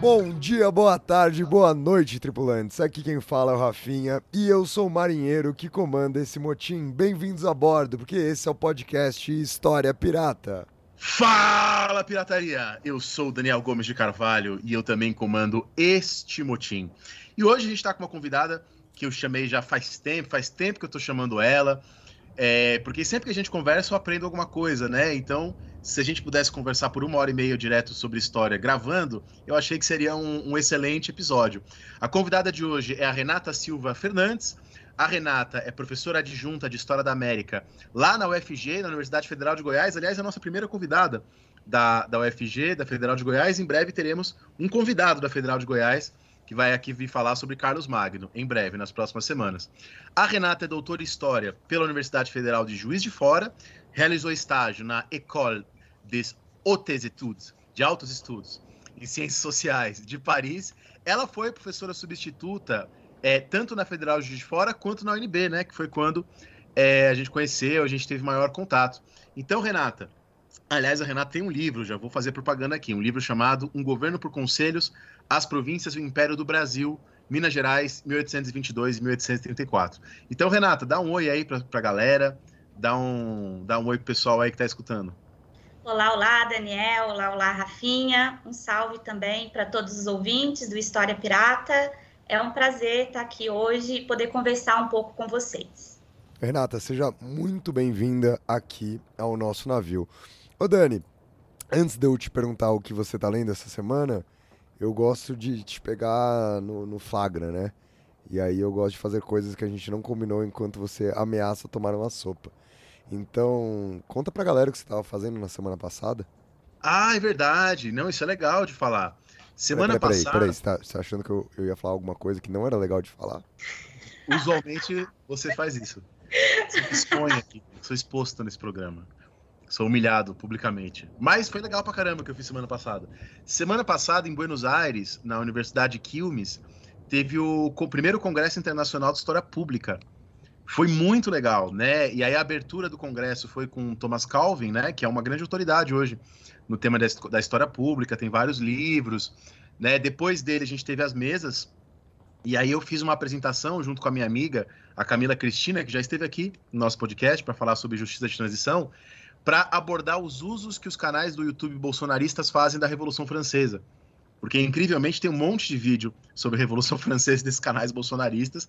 Bom dia, boa tarde, boa noite, tripulantes. Aqui quem fala é o Rafinha e eu sou o marinheiro que comanda esse motim. Bem-vindos a bordo, porque esse é o podcast História Pirata. Fala, pirataria! Eu sou o Daniel Gomes de Carvalho e eu também comando este motim. E hoje a gente está com uma convidada que eu chamei já faz tempo, faz tempo que eu estou chamando ela, é, porque sempre que a gente conversa eu aprendo alguma coisa, né? Então, se a gente pudesse conversar por uma hora e meia direto sobre história gravando, eu achei que seria um, um excelente episódio. A convidada de hoje é a Renata Silva Fernandes. A Renata é professora adjunta de História da América lá na UFG, na Universidade Federal de Goiás. Aliás, é a nossa primeira convidada da, da UFG, da Federal de Goiás. Em breve teremos um convidado da Federal de Goiás que vai aqui vir falar sobre Carlos Magno, em breve, nas próximas semanas. A Renata é doutora em História pela Universidade Federal de Juiz de Fora, realizou estágio na École des Hautes de Altos Estudos, em Ciências Sociais, de Paris. Ela foi professora substituta é, tanto na Federal de Fora quanto na UNB, né? Que foi quando é, a gente conheceu, a gente teve maior contato. Então, Renata, aliás, a Renata tem um livro, já vou fazer propaganda aqui, um livro chamado Um Governo por Conselhos, As Províncias e o Império do Brasil, Minas Gerais, 1822 e 1834. Então, Renata, dá um oi aí para a galera, dá um, dá um oi pro pessoal aí que está escutando. Olá, olá, Daniel. Olá, olá, Rafinha. Um salve também para todos os ouvintes do História Pirata. É um prazer estar aqui hoje e poder conversar um pouco com vocês. Renata, seja muito bem-vinda aqui ao nosso navio. Ô Dani, antes de eu te perguntar o que você tá lendo essa semana, eu gosto de te pegar no, no flagra, né? E aí eu gosto de fazer coisas que a gente não combinou enquanto você ameaça tomar uma sopa. Então, conta pra galera o que você estava fazendo na semana passada. Ah, é verdade. Não, isso é legal de falar. Semana peraí, peraí, passada. Peraí, você tá, você tá achando que eu, eu ia falar alguma coisa que não era legal de falar? Usualmente você faz isso. Você expõe aqui. Sou exposto nesse programa. Sou humilhado publicamente. Mas foi legal pra caramba que eu fiz semana passada. Semana passada, em Buenos Aires, na Universidade Quilmes, teve o primeiro Congresso Internacional de História Pública. Foi muito legal, né? E aí a abertura do congresso foi com Thomas Calvin, né? Que é uma grande autoridade hoje no tema da, his- da história pública, tem vários livros, né? Depois dele a gente teve as mesas e aí eu fiz uma apresentação junto com a minha amiga, a Camila Cristina, que já esteve aqui no nosso podcast para falar sobre justiça de transição, para abordar os usos que os canais do YouTube bolsonaristas fazem da Revolução Francesa. Porque, incrivelmente, tem um monte de vídeo sobre a Revolução Francesa desses canais bolsonaristas.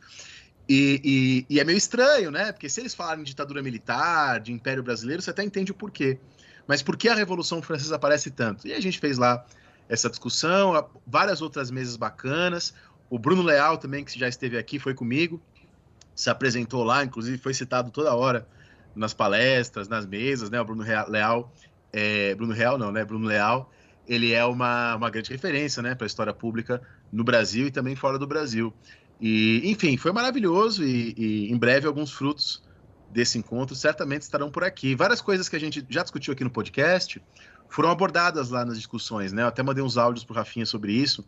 E, e- e é meio estranho, né? Porque se eles falarem de ditadura militar, de Império Brasileiro, você até entende o porquê. Mas por que a Revolução Francesa aparece tanto? E a gente fez lá essa discussão, várias outras mesas bacanas. O Bruno Leal também, que já esteve aqui, foi comigo, se apresentou lá, inclusive foi citado toda hora nas palestras, nas mesas, né? O Bruno Leal, é, Bruno Real não, né? Bruno Leal, ele é uma, uma grande referência, né, para a história pública no Brasil e também fora do Brasil. E, enfim, foi maravilhoso e, e em breve alguns frutos desse encontro certamente estarão por aqui. Várias coisas que a gente já discutiu aqui no podcast foram abordadas lá nas discussões, né? Eu até mandei uns áudios pro Rafinha sobre isso.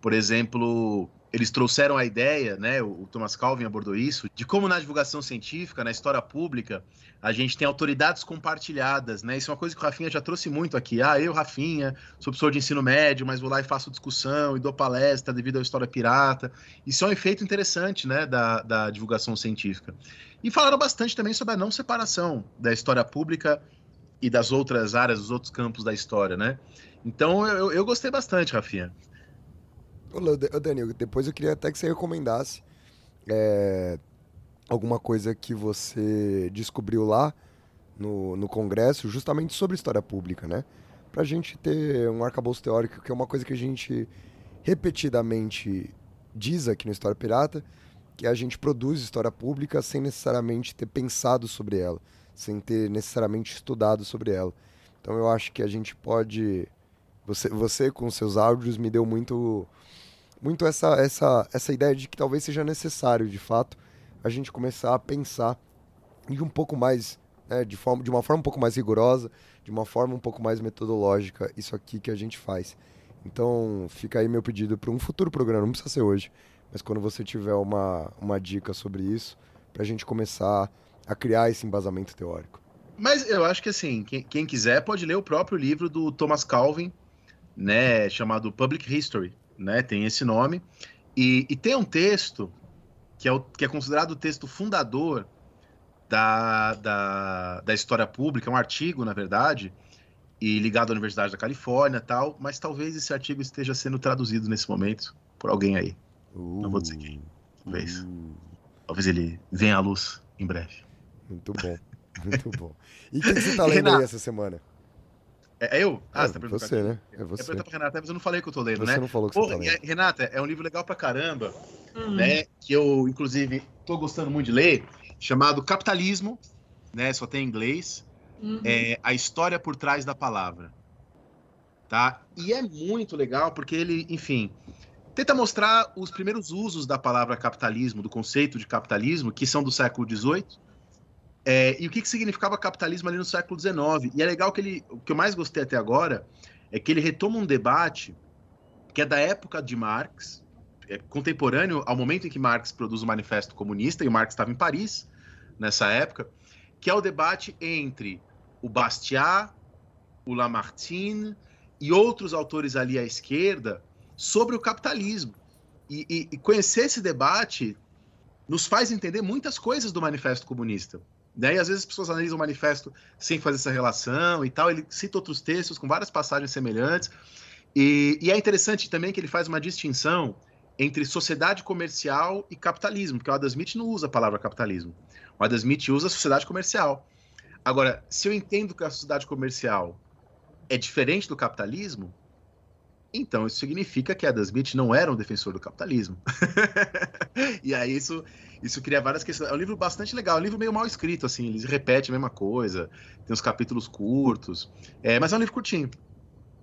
Por exemplo, eles trouxeram a ideia, né? O Thomas Calvin abordou isso, de como na divulgação científica, na história pública, a gente tem autoridades compartilhadas, né? Isso é uma coisa que o Rafinha já trouxe muito aqui. Ah, eu, Rafinha, sou professor de ensino médio, mas vou lá e faço discussão e dou palestra devido à história pirata. Isso é um efeito interessante, né, da, da divulgação científica. E falaram bastante também sobre a não separação da história pública e das outras áreas, dos outros campos da história, né? Então eu, eu gostei bastante, Rafinha. Ô, Daniel, depois eu queria até que você recomendasse é, alguma coisa que você descobriu lá no, no congresso, justamente sobre história pública, né? Pra gente ter um arcabouço teórico, que é uma coisa que a gente repetidamente diz aqui no História Pirata, que a gente produz história pública sem necessariamente ter pensado sobre ela, sem ter necessariamente estudado sobre ela. Então eu acho que a gente pode Você, você com seus áudios me deu muito muito essa, essa, essa ideia de que talvez seja necessário, de fato, a gente começar a pensar um pouco mais, né, de, forma, de uma forma um pouco mais rigorosa, de uma forma um pouco mais metodológica, isso aqui que a gente faz. Então, fica aí meu pedido para um futuro programa, não precisa ser hoje, mas quando você tiver uma, uma dica sobre isso, para a gente começar a criar esse embasamento teórico. Mas eu acho que assim, quem, quem, quiser pode ler o próprio livro do Thomas Calvin, né, chamado Public History, né, tem esse nome, e, e tem um texto que é, o, que é considerado o texto fundador da, da, da história pública, é um artigo, na verdade, e ligado à Universidade da Califórnia tal, mas talvez esse artigo esteja sendo traduzido nesse momento por alguém aí. Uh, Não vou dizer quem. Talvez. Uh. Talvez ele venha à luz em breve. Muito bom. Muito bom. E o que você tá lendo aí essa semana? É, é eu? Ah, é, você tá perguntando. Você, né? É você. É pra Renata, mas eu não falei que eu tô lendo, você né? Você não falou que Porra, você tá lendo. Renata, é um livro legal pra caramba, hum. né? Que eu, inclusive, tô gostando muito de ler, chamado Capitalismo, né? Só tem em inglês. Uhum. É a história por trás da palavra. Tá? E é muito legal porque ele, enfim, tenta mostrar os primeiros usos da palavra capitalismo, do conceito de capitalismo, que são do século XVIII, é, e o que, que significava capitalismo ali no século XIX. E é legal que ele, o que eu mais gostei até agora, é que ele retoma um debate que é da época de Marx, é contemporâneo ao momento em que Marx produz o Manifesto Comunista, e o Marx estava em Paris nessa época, que é o debate entre o Bastiat, o Lamartine e outros autores ali à esquerda sobre o capitalismo. E, e, e, conhecer esse debate nos faz entender muitas coisas do Manifesto Comunista. Daí, às vezes, as pessoas analisam o manifesto sem fazer essa relação e tal. Ele cita outros textos com várias passagens semelhantes. E, e é interessante também que ele faz uma distinção entre sociedade comercial e capitalismo, porque o Adam Smith não usa a palavra capitalismo. O Adam Smith usa sociedade comercial. Agora, se eu entendo que a sociedade comercial é diferente do capitalismo, então isso significa que Adam Smith não era um defensor do capitalismo. e aí isso, isso cria várias questões. É um livro bastante legal, é um livro meio mal escrito, assim, ele repete a mesma coisa, tem uns capítulos curtos, é, mas é um livro curtinho.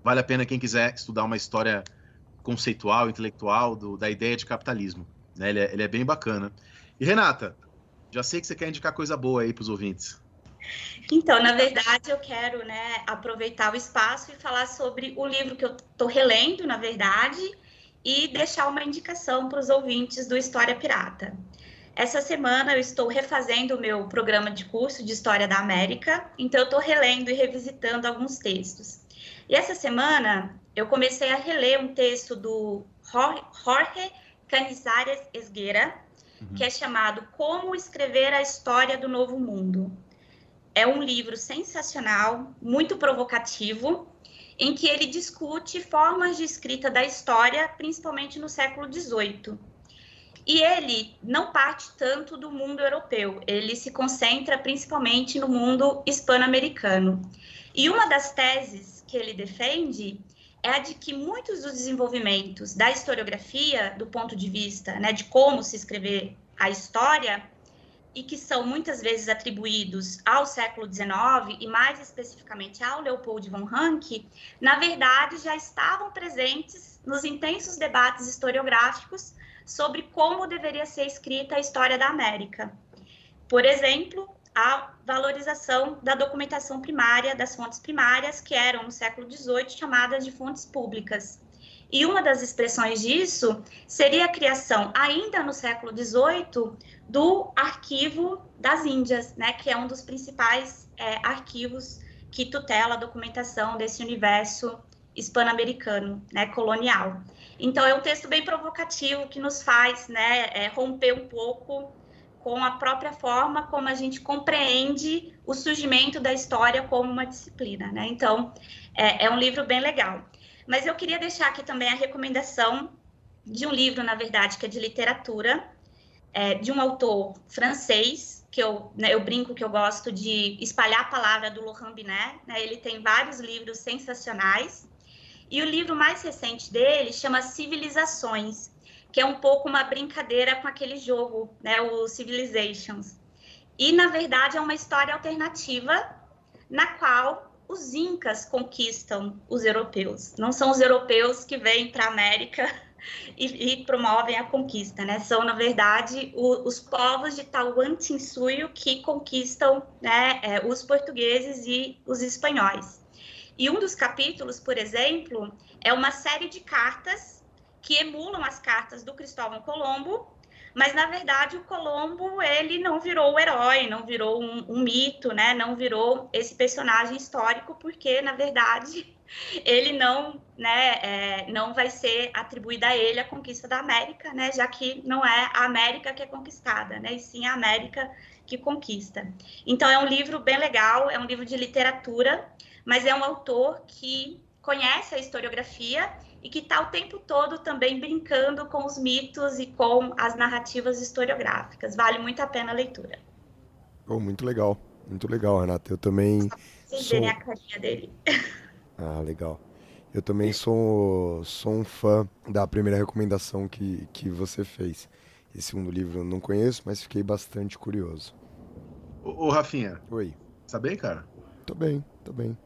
Vale a pena quem quiser estudar uma história conceitual, intelectual do, da ideia de capitalismo. Né? Ele, é, ele é bem bacana. E Renata, já sei que você quer indicar coisa boa aí para os ouvintes. Então, na verdade, eu quero né, aproveitar o espaço e falar sobre o livro que eu estou relendo, na verdade, e deixar uma indicação para os ouvintes do História Pirata. Essa semana eu estou refazendo o meu programa de curso de História da América, então eu estou relendo e revisitando alguns textos. E essa semana eu comecei a reler um texto do Jorge Canizares Esgueira, uhum. que é chamado Como Escrever a História do Novo Mundo. É um livro sensacional, muito provocativo, em que ele discute formas de escrita da história, principalmente no século XVIII. E ele não parte tanto do mundo europeu, ele se concentra principalmente no mundo hispano-americano. E uma das teses que ele defende é a de que muitos dos desenvolvimentos da historiografia, do ponto de vista né, de como se escrever a história, e que são muitas vezes atribuídos ao século XIX e mais especificamente ao Leopold von Ranke, na verdade já estavam presentes nos intensos debates historiográficos sobre como deveria ser escrita a história da América. Por exemplo, a valorização da documentação primária, das fontes primárias, que eram no século XVIII chamadas de fontes públicas. E uma das expressões disso seria a criação, ainda no século XVIII, do Arquivo das Índias, né, que é um dos principais é, arquivos que tutela a documentação desse universo hispano-americano, né, colonial. Então é um texto bem provocativo que nos faz, né, é, romper um pouco com a própria forma como a gente compreende o surgimento da história como uma disciplina, né? Então, é, é um livro bem legal. Mas eu queria deixar aqui também a recomendação de um livro, na verdade, que é de literatura, é, de um autor francês, que eu, né, eu brinco que eu gosto de espalhar a palavra do Laurent Binet, né? Ele tem vários livros sensacionais. E o livro mais recente dele chama Civilizações, que é um pouco uma brincadeira com aquele jogo, né, o Civilizations. E, na verdade, é uma história alternativa na qual os incas conquistam os europeus. Não são os europeus que vêm para a América e, e, promovem a conquista, né? São, na verdade, o, os povos de Tahuantinsuyo que conquistam né, é, os portugueses e os espanhóis. E um dos capítulos, por exemplo, é uma série de cartas que emulam as cartas do Cristóvão Colombo, mas na verdade o Colombo ele não virou o herói, não virou um, um mito, né? Não virou esse personagem histórico, porque na verdade ele não, né, é, não vai ser atribuída a ele a conquista da América, né, já que não é a América que é conquistada, né, e sim a América que conquista. Então é um livro bem legal, é um livro de literatura, mas é um autor que conhece a historiografia e que está o tempo todo também brincando com os mitos e com as narrativas historiográficas. Vale muito a pena a leitura. Oh, muito legal, muito legal, Renata. Eu também. Vocês sou... verem a carinha dele. Ah, legal. Eu também sou, sou um fã da primeira recomendação que, que você fez. Esse segundo livro eu não conheço, mas fiquei bastante curioso. Ô, ô Rafinha. Oi. Tá bem, cara? Tô bem, tô bem.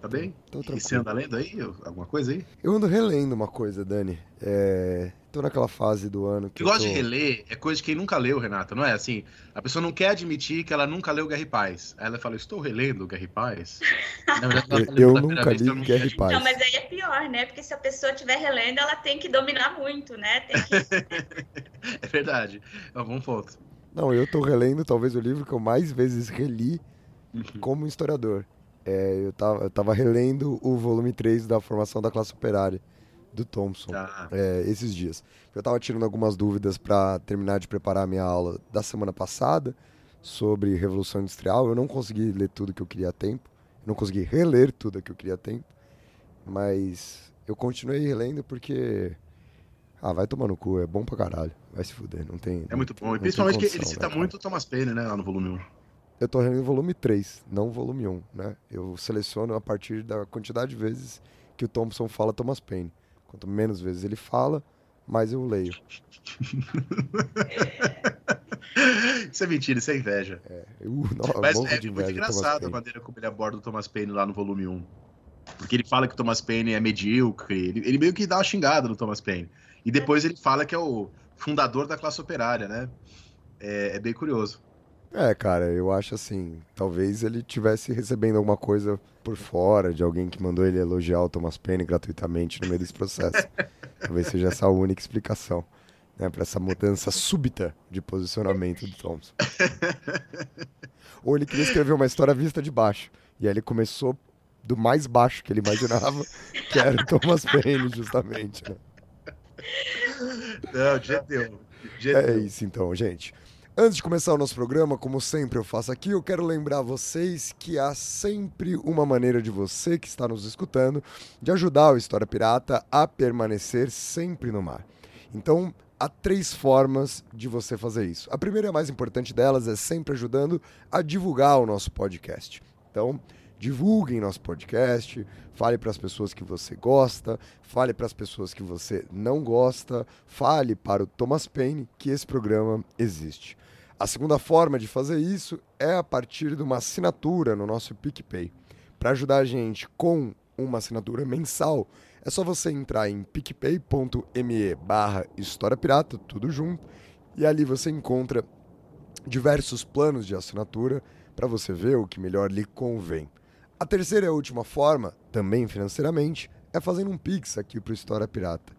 Tá bem? Tô, tô e você anda lendo aí? Alguma coisa aí? Eu ando relendo uma coisa, Dani. É... Tô naquela fase do ano que. Eu, eu gosto tô... de reler, é coisa de quem nunca leu, Renata, não é? Assim, a pessoa não quer admitir que ela nunca leu Guerra e Paz. Aí ela fala, estou relendo Guerra e Paz. Verdade, eu, eu nunca li não Guerra e Paz. Não, mas aí é pior, né? Porque se a pessoa estiver relendo, ela tem que dominar muito, né? Que... é verdade. É um bom ponto. Não, eu tô relendo talvez o livro que eu mais vezes reli uhum. como historiador. É, eu, tava, eu tava relendo o volume 3 da Formação da Classe Operária do Thompson ah. é, esses dias. Eu estava tirando algumas dúvidas para terminar de preparar a minha aula da semana passada sobre Revolução Industrial. Eu não consegui ler tudo que eu queria a tempo, não consegui reler tudo que eu queria a tempo, mas eu continuei relendo porque ah, vai tomar no cu, é bom pra caralho. Vai se fuder, não tem. É muito bom. E principalmente que ele cita né, muito o Thomas Paine, né, lá no volume 1. Eu tô relendo o volume 3, não o volume 1, né? Eu seleciono a partir da quantidade de vezes que o Thompson fala Thomas Paine. Quanto menos vezes ele fala, mais eu leio. isso é mentira, isso é inveja. É, eu, não, Mas é muito engraçado a maneira como ele aborda o Thomas Paine lá no volume 1. Porque ele fala que o Thomas Paine é medíocre, ele, ele meio que dá uma xingada no Thomas Paine. E depois ele fala que é o fundador da classe operária, né? É, é bem curioso. É, cara, eu acho assim, talvez ele tivesse recebendo alguma coisa por fora de alguém que mandou ele elogiar o Thomas Paine gratuitamente no meio desse processo. talvez seja essa a única explicação, né, para essa mudança súbita de posicionamento do Thompson. Ou ele queria escrever uma história vista de baixo, e aí ele começou do mais baixo que ele imaginava, que era o Thomas Paine, justamente, né? Não, GT. É isso então, gente. Antes de começar o nosso programa, como sempre eu faço aqui, eu quero lembrar vocês que há sempre uma maneira de você que está nos escutando de ajudar o História Pirata a permanecer sempre no mar. Então, há três formas de você fazer isso. A primeira e a mais importante delas é sempre ajudando a divulgar o nosso podcast. Então, divulguem nosso podcast, fale para as pessoas que você gosta, fale para as pessoas que você não gosta, fale para o Thomas Paine que esse programa existe. A segunda forma de fazer isso é a partir de uma assinatura no nosso PicPay. Para ajudar a gente com uma assinatura mensal, é só você entrar em picpay.me barra História Pirata, tudo junto, e ali você encontra diversos planos de assinatura para você ver o que melhor lhe convém. A terceira e última forma, também financeiramente, é fazendo um Pix aqui para o História Pirata.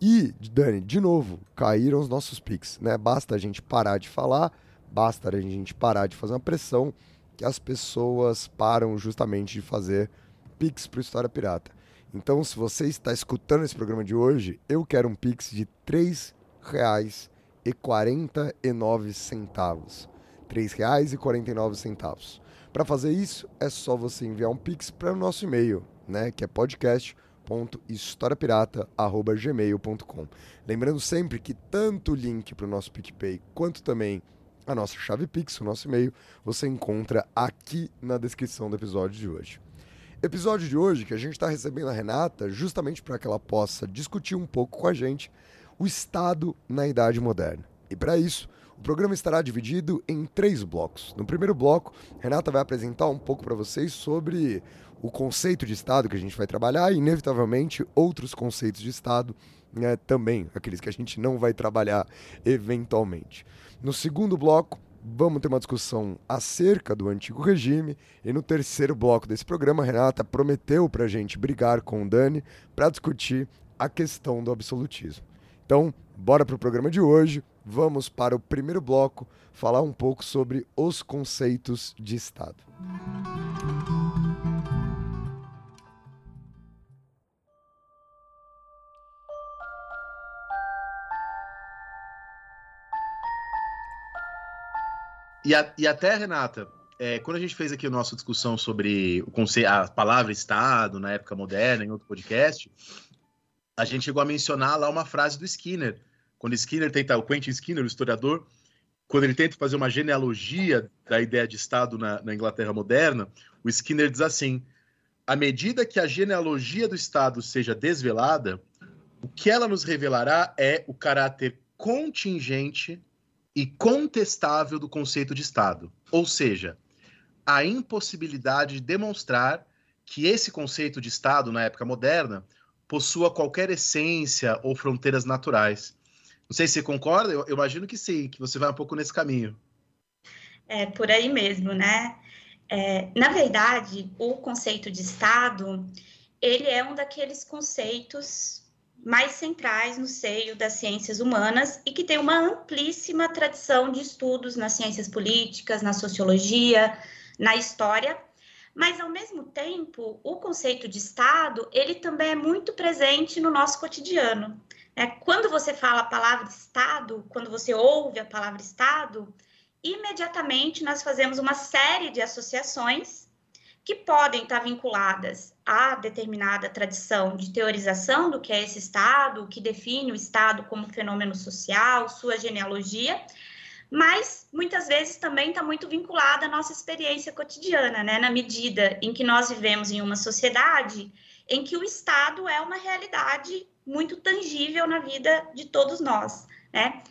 E, Dani, de novo, caíram os nossos pics, né? Basta a gente parar de falar, basta a gente parar de fazer uma pressão, que as pessoas param justamente de fazer pix para História Pirata. Então, se você está escutando esse programa de hoje, eu quero um pix de R$ 3,49. R$ 3,49. Para fazer isso, é só você enviar um pix para o nosso e-mail, né, que é podcast historiapirata.gmail.com. Lembrando sempre que tanto o link para o nosso PicPay quanto também a nossa chave Pix, o nosso e-mail, você encontra aqui na descrição do episódio de hoje. Episódio de hoje que a gente está recebendo a Renata justamente para que ela possa discutir um pouco com a gente o Estado na Idade Moderna. E para isso, O programa estará dividido em três blocos. No primeiro bloco, Renata vai apresentar um pouco para vocês sobre o conceito de Estado que a gente vai trabalhar e, inevitavelmente, outros conceitos de Estado né, também, aqueles que a gente não vai trabalhar eventualmente. No segundo bloco, vamos ter uma discussão acerca do antigo regime. E no terceiro bloco desse programa, Renata prometeu para a gente brigar com o Dani para discutir a questão do absolutismo. Então, bora para o programa de hoje. Vamos para o primeiro bloco falar um pouco sobre os conceitos de Estado. E, a, e até, Renata, é, quando a gente fez aqui a nossa discussão sobre o conceito, a palavra Estado na época moderna, em outro podcast, a gente chegou a mencionar lá uma frase do Skinner. Quando Skinner tenta, o Quentin Skinner, o historiador, quando ele tenta fazer uma genealogia da ideia de Estado na, na Inglaterra moderna, o Skinner diz assim: à medida que a genealogia do Estado seja desvelada, o que ela nos revelará é o caráter contingente e contestável do conceito de Estado, ou seja, a impossibilidade de demonstrar que esse conceito de Estado na época moderna possua qualquer essência ou fronteiras naturais. Não sei se você concorda, eu, eu imagino que sim, que você vai um pouco nesse caminho. É por aí mesmo, né? É, na verdade, o conceito de Estado, ele é um daqueles conceitos mais centrais no seio das ciências humanas e que tem uma amplíssima tradição de estudos nas ciências políticas, na sociologia, na história. Mas ao mesmo tempo, o conceito de Estado ele também é muito presente no nosso cotidiano. É, quando você fala a palavra Estado, quando você ouve a palavra Estado, imediatamente nós fazemos uma série de associações que podem estar vinculadas a determinada tradição de teorização do que é esse Estado, que define o Estado como fenômeno social, sua genealogia, mas muitas vezes também está muito vinculada à nossa experiência cotidiana, né? Na medida em que nós vivemos em uma sociedade em que o Estado é uma realidade muito tangível na vida de todos nós, né?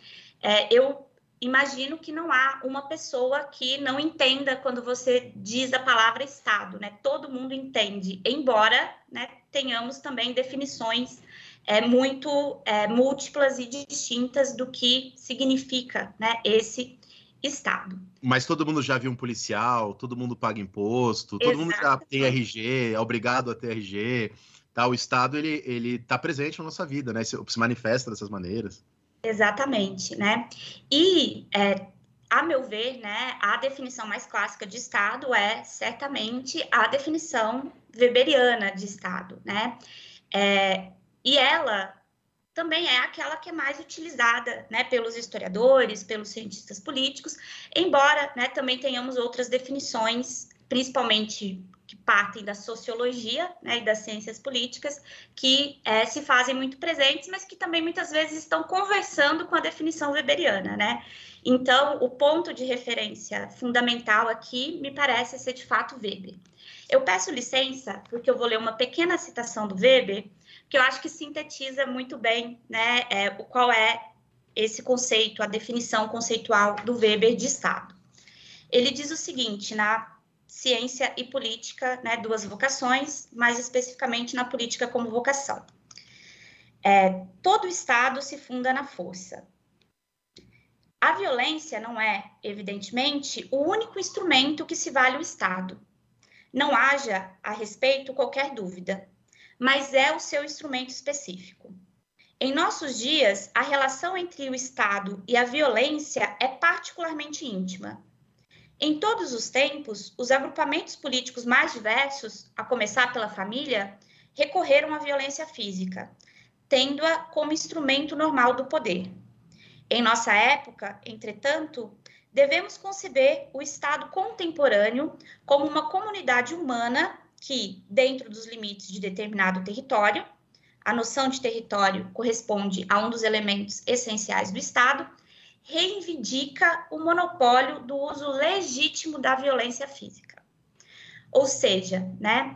É, eu imagino que não há uma pessoa que não entenda quando você diz a palavra Estado, né? Todo mundo entende, embora né, tenhamos também definições é, muito é, múltiplas e distintas do que significa né, esse Estado. Mas todo mundo já viu um policial, todo mundo paga imposto, todo mundo já tem RG, é obrigado a ter RG. Tá? O Estado ele ele está presente na nossa vida, né? Se, se manifesta dessas maneiras. Exatamente, né? E, é, a meu ver, né, a definição mais clássica de Estado é certamente a definição weberiana de Estado, né? É, e ela também é aquela que é mais utilizada, né, pelos historiadores, pelos cientistas políticos, embora, né, também tenhamos outras definições, principalmente que partem da sociologia né, e das ciências políticas, que é, se fazem muito presentes, mas que também muitas vezes estão conversando com a definição weberiana, né? Então, o ponto de referência fundamental aqui me parece ser de fato Weber. Eu peço licença, porque eu vou ler uma pequena citação do Weber, que eu acho que sintetiza muito bem né, é, qual é esse conceito, a definição conceitual do Weber de Estado. Ele diz o seguinte, na ciência e política, né, duas vocações, mais especificamente na política como vocação. É, todo Estado se funda na força. A violência não é, evidentemente, o único instrumento que se vale o Estado. Não haja a respeito qualquer dúvida, mas é o seu instrumento específico. Em nossos dias, a relação entre o Estado e a violência é particularmente íntima em todos os tempos, os agrupamentos políticos mais diversos, a começar pela família, recorreram à violência física, tendo-a como instrumento normal do poder. Em nossa época, entretanto, devemos conceber o Estado contemporâneo como uma comunidade humana que, dentro dos limites de determinado território, a noção de território corresponde a um dos elementos essenciais do Estado, reivindica o monopólio do uso legítimo da violência física. Ou seja, né,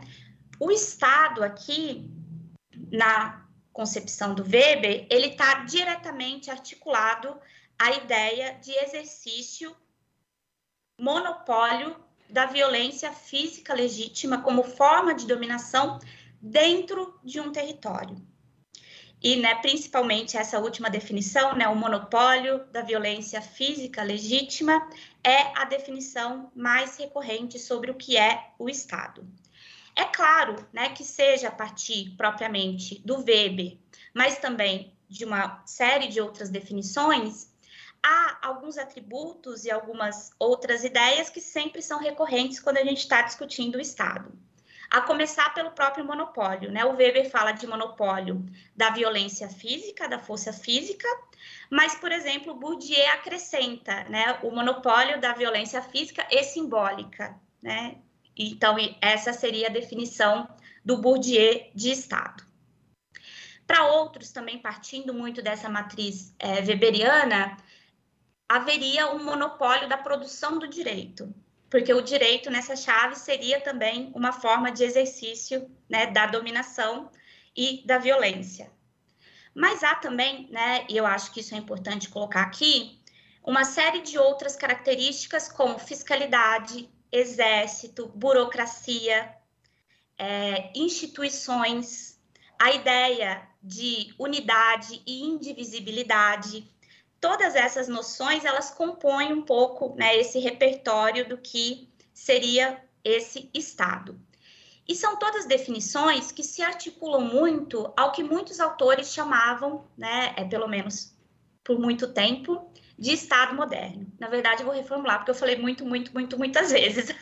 o Estado aqui, na concepção do Weber, ele está diretamente articulado a ideia de exercício monopólio da violência física legítima como forma de dominação dentro de um território. E, né, principalmente essa última definição, né, o monopólio da violência física legítima, é a definição mais recorrente sobre o que é o Estado. É claro, né, que seja a partir propriamente do Weber, mas também de uma série de outras definições, há alguns atributos e algumas outras ideias que sempre são recorrentes quando a gente está discutindo o Estado. A começar pelo próprio monopólio, né? O Weber fala de monopólio da violência física, da força física, mas, por exemplo, Bourdieu acrescenta, né, o monopólio da violência física e simbólica, né? Então, essa seria a definição do Bourdieu de Estado. Para outros, também partindo muito dessa matriz é, weberiana, haveria um monopólio da produção do direito, porque o direito nessa chave seria também uma forma de exercício né, da dominação e da violência. Mas há também, né, e eu acho que isso é importante colocar aqui, uma série de outras características como fiscalidade, exército, burocracia, é, instituições, a ideia de unidade e indivisibilidade, todas essas noções elas compõem um pouco né, esse repertório do que seria esse Estado. E são todas definições que se articulam muito ao que muitos autores chamavam, né, é pelo menos por muito tempo, de Estado moderno. Na verdade, eu vou reformular, porque eu falei muito, muito, muito, muitas vezes.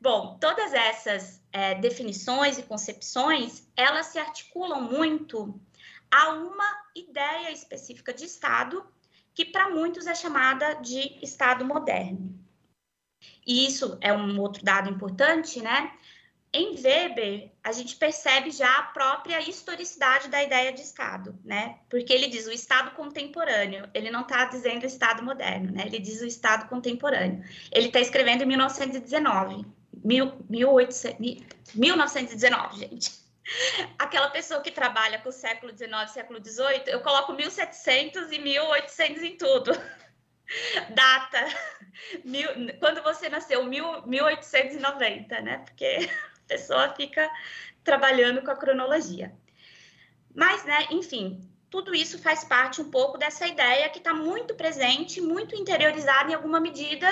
Bom, todas essas é, definições e concepções, elas se articulam muito a uma ideia específica de Estado, que para muitos é chamada de Estado moderno. E isso é um outro dado importante, né? Em Weber, a gente percebe já a própria historicidade da ideia de Estado, né? Porque ele diz o Estado contemporâneo, ele não está dizendo o Estado moderno, né? Ele diz o Estado contemporâneo. Ele está escrevendo em 1919, mil, 1800, 1919, gente aquela pessoa que trabalha com o século XIX, século XVIII, eu coloco 1700 e 1800 em tudo. Data, mil, quando você nasceu, mil, 1890, né? Porque a pessoa fica trabalhando com a cronologia. Mas, né, enfim, tudo isso faz parte um pouco dessa ideia que está muito presente, muito interiorizada em alguma medida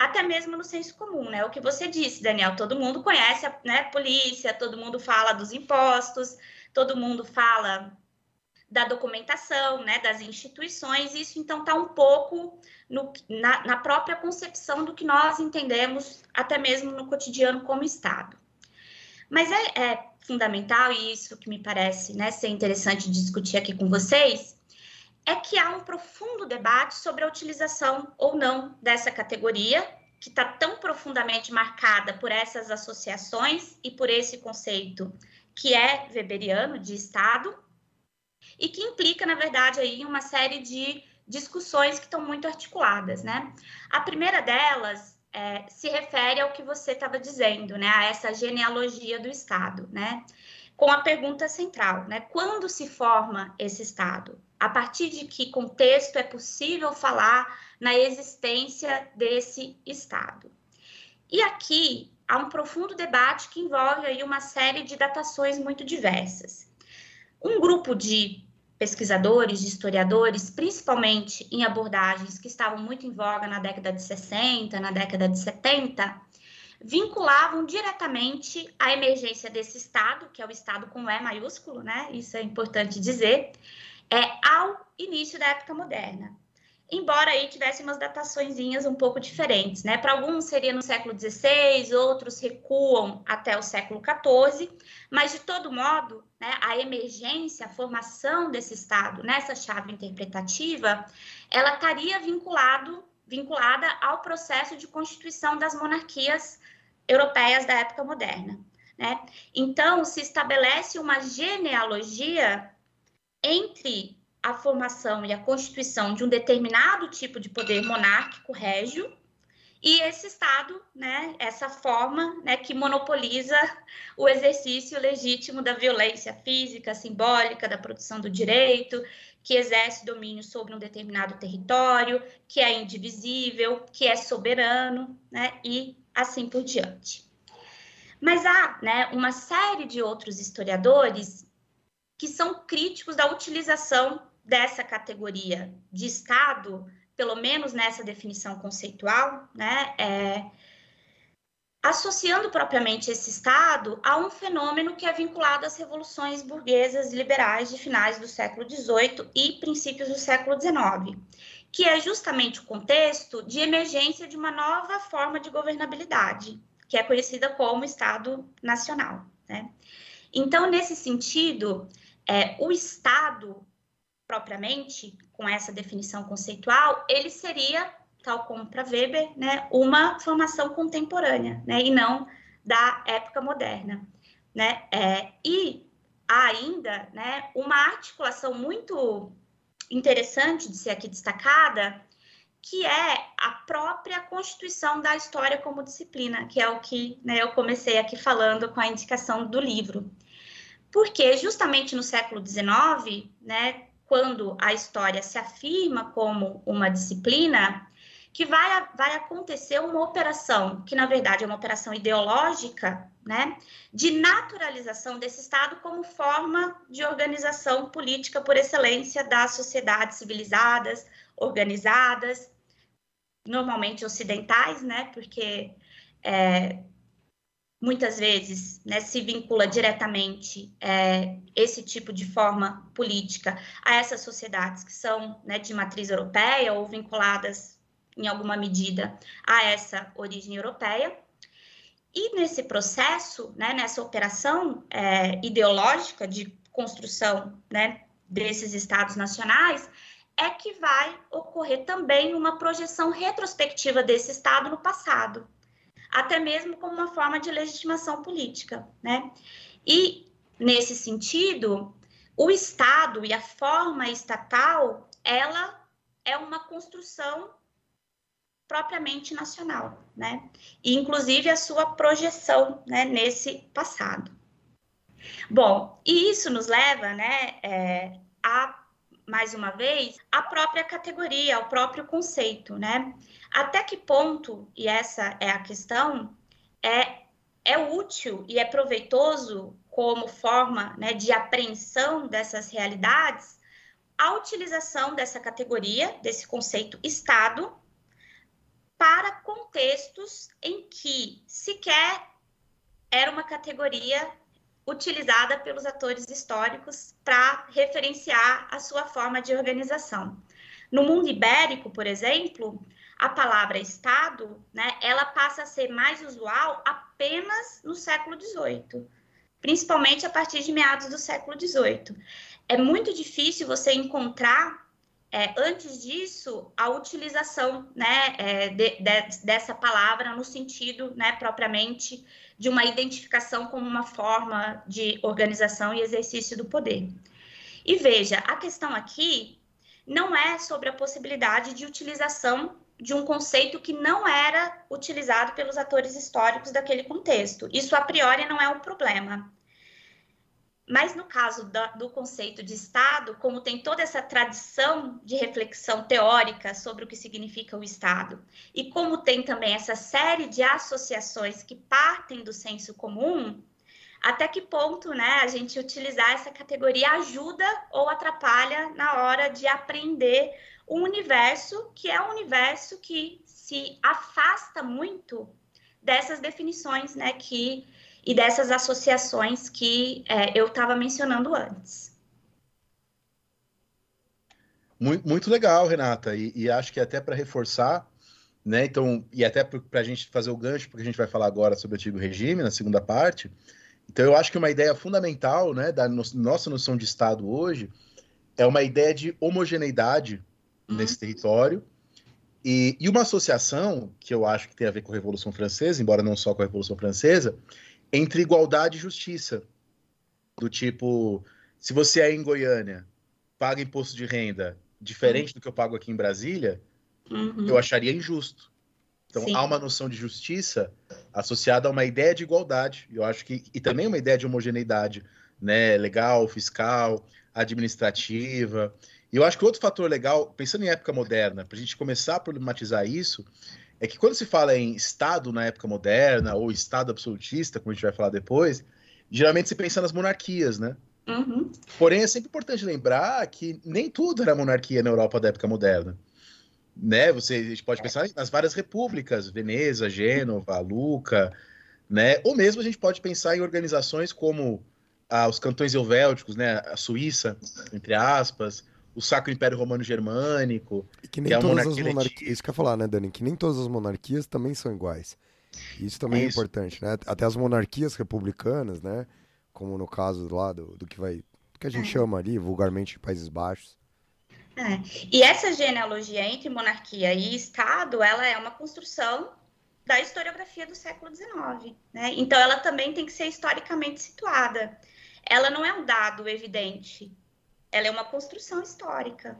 até mesmo no senso comum, né? O que você disse, Daniel, todo mundo conhece a né, polícia, todo mundo fala dos impostos, todo mundo fala da documentação, né, das instituições, isso então está um pouco no, na, na, própria concepção do que nós entendemos, até mesmo no cotidiano como Estado. Mas é, é fundamental, e isso que me parece né, ser interessante discutir aqui com vocês, é que há um profundo debate sobre a utilização ou não dessa categoria, que está tão profundamente marcada por essas associações e por esse conceito que é weberiano de Estado, e que implica, na verdade, aí uma série de discussões que estão muito articuladas, né? A primeira delas é, se refere ao que você estava dizendo, né? A essa genealogia do Estado, né? Com a pergunta central, né? Quando se forma esse Estado? A partir de que contexto é possível falar na existência desse Estado. E aqui há um profundo debate que envolve aí uma série de datações muito diversas. Um grupo de pesquisadores, de historiadores, principalmente em abordagens que estavam muito em voga na década de 60, na década de 70, vinculavam diretamente a emergência desse Estado, que é o Estado com E maiúsculo, né? Isso é importante dizer, é, ao início da época moderna. Embora aí tivesse umas dataçõezinhas um pouco diferentes, né? Para alguns seria no século XVI, outros recuam até o século XIV, mas de todo modo, né, a emergência, a formação desse Estado nessa chave interpretativa, ela estaria vinculado, vinculada ao processo de constituição das monarquias europeias da época moderna. Né? Então, se estabelece uma genealogia entre a formação e a constituição de um determinado tipo de poder monárquico régio e esse Estado, né, essa forma né, que monopoliza o exercício legítimo da violência física, simbólica, da produção do direito, que exerce domínio sobre um determinado território, que é indivisível, que é soberano, né, e assim por diante. Mas há né, uma série de outros historiadores que são críticos da utilização dessa categoria de Estado pelo menos nessa definição conceitual, né, é, associando propriamente esse Estado a um fenômeno que é vinculado às revoluções burguesas liberais de finais do século XVIII e princípios do século XIX, que é justamente o contexto de emergência de uma nova forma de governabilidade, que é conhecida como Estado Nacional. Né? Então, nesse sentido, é, o Estado propriamente, com essa definição conceitual, ele seria, tal como para Weber, né, uma formação contemporânea, né, e não da época moderna, né? É, e há ainda, né, uma articulação muito interessante de ser aqui destacada, que é a própria constituição da história como disciplina, que é o que né, eu comecei aqui falando com a indicação do livro. Porque justamente no século XIX, né, quando a história se afirma como uma disciplina, que vai, vai acontecer uma operação, que na verdade é uma operação ideológica, né, de naturalização desse Estado como forma de organização política por excelência das sociedades civilizadas, organizadas, normalmente ocidentais, né, porque é, muitas vezes né, se vincula diretamente é, esse tipo de forma política a essas sociedades que são né, de matriz europeia ou vinculadas em alguma medida a essa origem europeia. E nesse processo, né, nessa operação é, ideológica de construção né, desses estados nacionais, é que vai ocorrer também uma projeção retrospectiva desse estado no passado até mesmo como uma forma de legitimação política, né? E nesse sentido, o Estado e a forma estatal, ela é uma construção propriamente nacional, né? E inclusive a sua projeção, né, nesse passado. Bom, e isso nos leva, né, é, a mais uma vez, a própria categoria, o próprio conceito, né? Até que ponto, e essa é a questão, é, é útil e é proveitoso como forma né, de apreensão dessas realidades a utilização dessa categoria, desse conceito Estado, para contextos em que sequer era uma categoria utilizada pelos atores históricos para referenciar a sua forma de organização. No mundo ibérico, por exemplo, a palavra Estado, né, ela passa a ser mais usual apenas no século XVIII, principalmente a partir de meados do século XVIII. É muito difícil você encontrar, é, antes disso, a utilização né, é, de, de, dessa palavra no sentido né, propriamente de uma identificação como uma forma de organização e exercício do poder. E veja, a questão aqui não é sobre a possibilidade de utilização de um conceito que não era utilizado pelos atores históricos daquele contexto. Isso a priori não é um problema. Mas no caso da, do conceito de Estado, como tem toda essa tradição de reflexão teórica sobre o que significa o Estado, e como tem também essa série de associações que partem do senso comum, até que ponto né, a gente utilizar essa categoria ajuda ou atrapalha na hora de aprender um universo que é um universo que se afasta muito dessas definições né, que e dessas associações que é, eu estava mencionando antes. Muito, muito legal, Renata, e, e acho que até para reforçar, né, então, e até para a gente fazer o gancho, porque a gente vai falar agora sobre o antigo regime, na segunda parte, então eu acho que uma ideia fundamental, né, da no, nossa noção de Estado hoje, é uma ideia de homogeneidade. Nesse território, e, e, uma associação, que eu acho que tem a ver com a Revolução Francesa, embora não só com a Revolução Francesa, entre igualdade e justiça. Do tipo, se você é em Goiânia, paga imposto de renda diferente uhum. do que eu pago aqui em Brasília, uhum. eu acharia injusto. Então Sim. há uma noção de justiça associada a uma ideia de igualdade. Eu acho que e também uma ideia de homogeneidade, né, legal, fiscal, administrativa. E eu acho que outro fator legal, pensando em época moderna, para a gente começar a problematizar isso, é que quando se fala em Estado na época moderna ou Estado absolutista, como a gente vai falar depois, geralmente se pensa nas monarquias, né? Uhum. Porém, é sempre importante lembrar que nem tudo era monarquia na Europa da época moderna. Né? Você, a gente pode pensar nas várias repúblicas, Veneza, Gênova, Luca, né? Ou mesmo a gente pode pensar em organizações como ah, os cantões helvéticos, né? A Suíça, entre aspas, o Sacro Império Romano Germânico. E que nem Que é todas as monarquia monarquias. Isso que eu ia falar, né, Dani? Que nem todas as monarquias também são iguais. Isso também É é, isso. importante, né? Até as monarquias republicanas, né? Como no caso lá do, do que vai. do que a gente chama ali, vulgarmente, de Países Baixos. É. E essa genealogia entre monarquia e Estado, ela é uma construção da historiografia do século XIX. Né? Então, ela também tem que ser historicamente situada. Ela não é um dado evidente, ela é uma construção histórica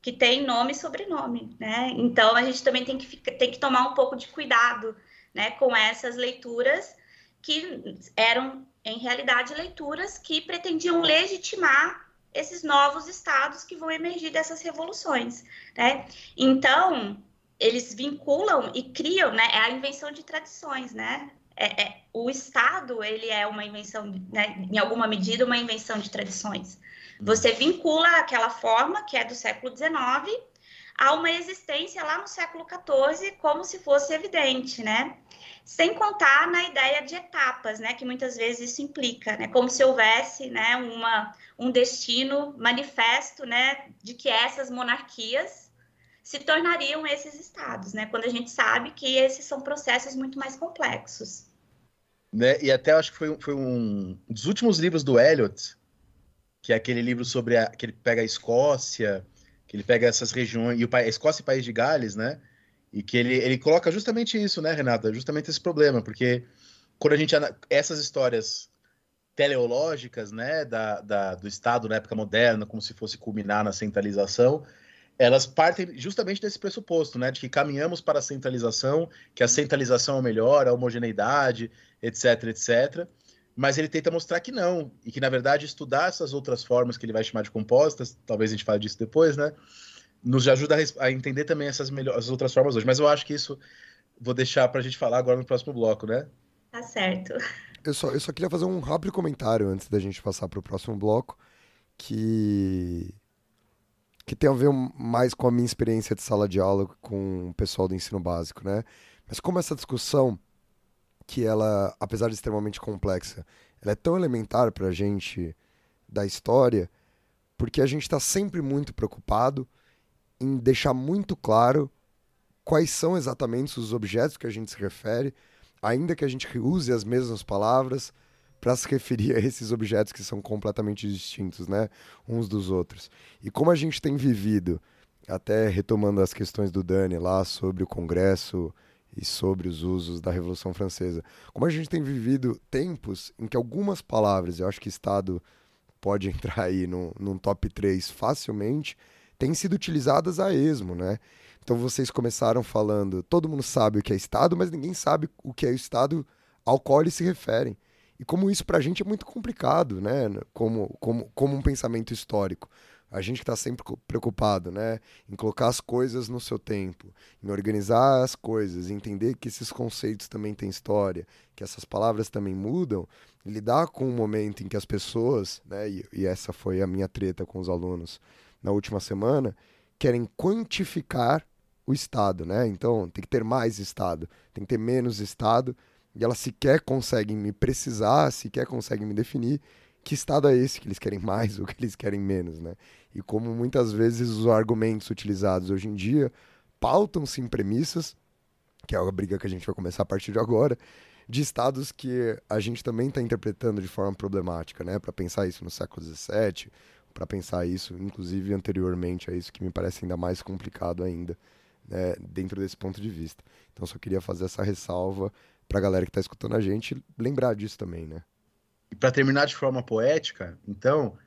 que tem nome e sobrenome. Né? Então, a gente também tem que, ficar- tem que tomar um pouco de cuidado né, com essas leituras que eram, em realidade, leituras que pretendiam legitimar esses novos estados que vão emergir dessas revoluções, né? Então, eles vinculam e criam, né? É a invenção de tradições, né? É, é- o Estado, ele é uma invenção, né, em alguma medida, uma invenção de tradições. Você vincula aquela forma, que é do século XIX, a uma existência lá no século XIV, como se fosse evidente, né? Sem contar na ideia de etapas, né? Que muitas vezes isso implica, né? Como se houvesse, né? Uma, um destino manifesto, né? De que essas monarquias se tornariam esses estados, né? Quando a gente sabe que esses são processos muito mais complexos. né? E até acho que foi, um- foi um dos últimos livros do Eliot, que é aquele livro sobre a, que ele pega a Escócia, que ele pega essas regiões, e o, pa- Escócia e País de Gales, né? E que ele, ele coloca justamente isso, né, Renata? Justamente esse problema, porque quando a gente. Essas histórias teleológicas, né, da, da- do Estado na época moderna, como se fosse culminar na centralização, elas partem justamente desse pressuposto, né, de que caminhamos para a centralização, que a centralização é o melhor, a homogeneidade, etc, etc. Mas ele tenta mostrar que não, e que, na verdade, estudar essas outras formas que ele vai chamar de compostas, talvez a gente fale disso depois, né? Nos ajuda a, entender também essas, melhor, essas outras formas hoje. Mas eu acho que isso vou deixar para a gente falar agora no próximo bloco, né? Tá certo. Eu só, eu só queria fazer um rápido comentário antes da gente passar para o próximo bloco, que que tem a ver mais com a minha experiência de sala de aula com o pessoal do ensino básico, né? Mas como essa discussão, que ela, apesar de extremamente complexa, ela é tão elementar para a gente da história, porque a gente está sempre muito preocupado em deixar muito claro quais são exatamente os objetos que a gente se refere, ainda que a gente use as mesmas palavras para se referir a esses objetos que são completamente distintos, né, uns dos outros. E como a gente tem vivido, até retomando as questões do Dani lá sobre o Congresso e sobre os usos da Revolução Francesa, como a gente tem vivido tempos em que algumas palavras, eu acho que Estado pode entrar aí num, num top 3 facilmente, têm sido utilizadas a esmo, né? Então vocês começaram falando, todo mundo sabe o que é Estado, mas ninguém sabe o que é o Estado ao qual eles se referem. E como isso pra gente é muito complicado, né? Como, como, como um pensamento histórico. A gente está sempre preocupado, né? Em colocar as coisas no seu tempo, em organizar as coisas, entender que esses conceitos também têm história, que essas palavras também mudam, lidar com o momento em que as pessoas, né? E, e essa foi a minha treta com os alunos na última semana, querem quantificar o Estado, né? Então tem que ter mais Estado, tem que ter menos Estado, e elas sequer conseguem me precisar, sequer conseguem me definir que Estado é esse que eles querem mais ou que eles querem menos, né? E como muitas vezes os argumentos utilizados hoje em dia pautam-se em premissas, que é a briga que a gente vai começar a partir de agora, de estados que a gente também está interpretando de forma problemática, né? Para pensar isso no século XVII, para pensar isso, inclusive anteriormente a isso, que me parece ainda mais complicado ainda, né? Dentro desse ponto de vista. Então, só queria fazer essa ressalva para a galera que está escutando a gente lembrar disso também, né? E para terminar de forma poética, então,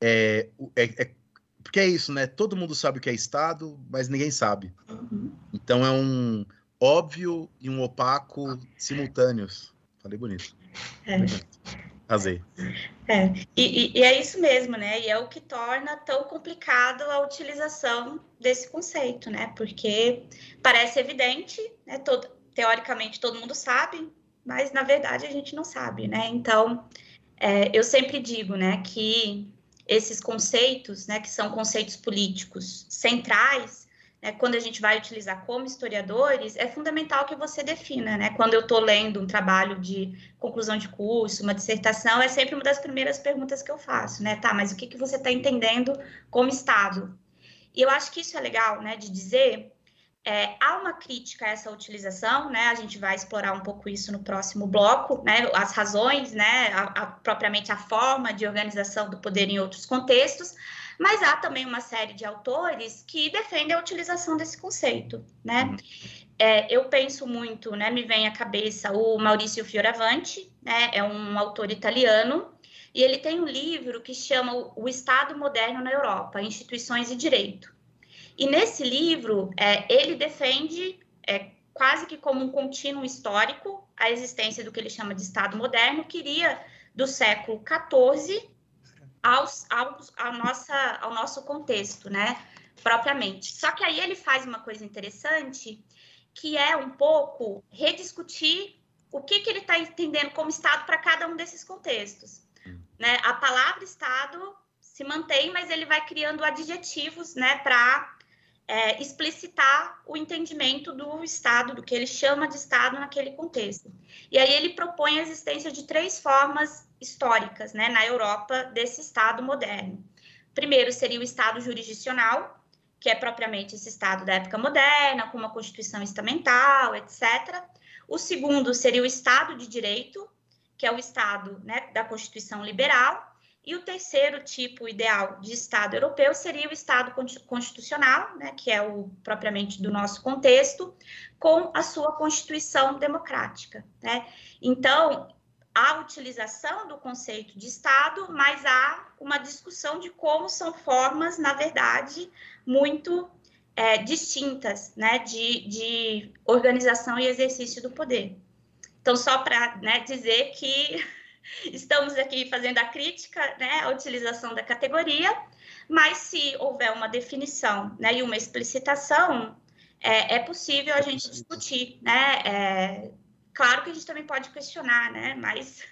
é, é- é- porque é isso, né? Todo mundo sabe o que é Estado, mas ninguém sabe. Uhum. Então é um óbvio e um opaco simultâneos. Falei bonito. É. Arrasei. É, e, e- e é isso mesmo, né? E é o que torna tão complicado a utilização desse conceito, né? Porque parece evidente, né? Todo, teoricamente todo mundo sabe, mas na verdade a gente não sabe, né? Então, é, eu sempre digo, né, que esses conceitos, né, que são conceitos políticos centrais, né, quando a gente vai utilizar como historiadores, é fundamental que você defina, né? Quando eu estou lendo um trabalho de conclusão de curso, uma dissertação, é sempre uma das primeiras perguntas que eu faço, né? Tá, mas o que, que você está entendendo como Estado? E eu acho que isso é legal, né, de dizer. É, há uma crítica a essa utilização, né? A gente vai explorar um pouco isso no próximo bloco, né? As razões, né? A, a, propriamente a forma de organização do poder em outros contextos, mas há também uma série de autores que defendem a utilização desse conceito, né? É, eu penso muito, né? Me vem à cabeça o Maurício Fioravanti, né? É um autor italiano e ele tem um livro que chama O Estado Moderno na Europa: Instituições e Direito. E nesse livro, é, ele defende, é, quase que como um contínuo histórico, a existência do que ele chama de Estado moderno, que iria do século XIV aos, aos, ao, nossa, ao nosso contexto, né, propriamente. Só que aí ele faz uma coisa interessante, que é um pouco rediscutir o que, que ele está entendendo como Estado para cada um desses contextos. Né? A palavra Estado se mantém, mas ele vai criando adjetivos né, para é, explicitar o entendimento do Estado, do que ele chama de Estado naquele contexto. E aí ele propõe a existência de três formas históricas né, na Europa desse Estado moderno. Primeiro seria o Estado jurisdicional, que é propriamente esse Estado da época moderna, com uma constituição estamental, etc. O segundo seria o Estado de Direito, que é o Estado né, da Constituição Liberal. E o terceiro tipo ideal de Estado europeu seria o Estado constitucional, né, que é o propriamente do nosso contexto, com a sua Constituição democrática. Né? Então, há utilização do conceito de Estado, mas há uma discussão de como são formas, na verdade, muito é, distintas né, de, de organização e exercício do poder. Então, só para né, dizer que estamos aqui fazendo a crítica né, à utilização da categoria, mas se houver uma definição né, e uma explicitação, é, é possível a gente discutir, né? É, claro que a gente também pode questionar, né? Mas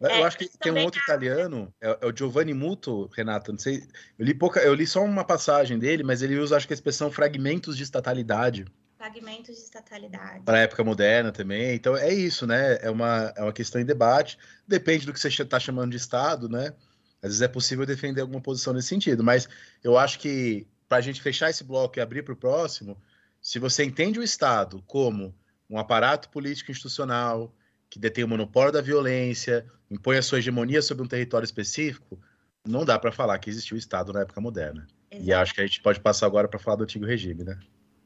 Eu É, acho que tem um outro italiano, é, é o Giovanni Muto, Renato. Não sei, eu li pouca, eu li só uma passagem dele, mas ele usa, acho que a expressão fragmentos de estatalidade fragmentos de estatalidade. para a época moderna também. Então é isso, né? É uma, é uma questão em debate. Depende do que você está chamando de Estado, né? Às vezes é possível defender alguma posição nesse sentido, mas eu acho que para a gente fechar esse bloco e abrir para o próximo, se você entende o Estado como um aparato político institucional que detém o monopólio da violência, impõe a sua hegemonia sobre um território específico, não dá para falar que existiu o Estado na época moderna. E Exato, acho que a gente pode passar agora para falar do antigo regime, né?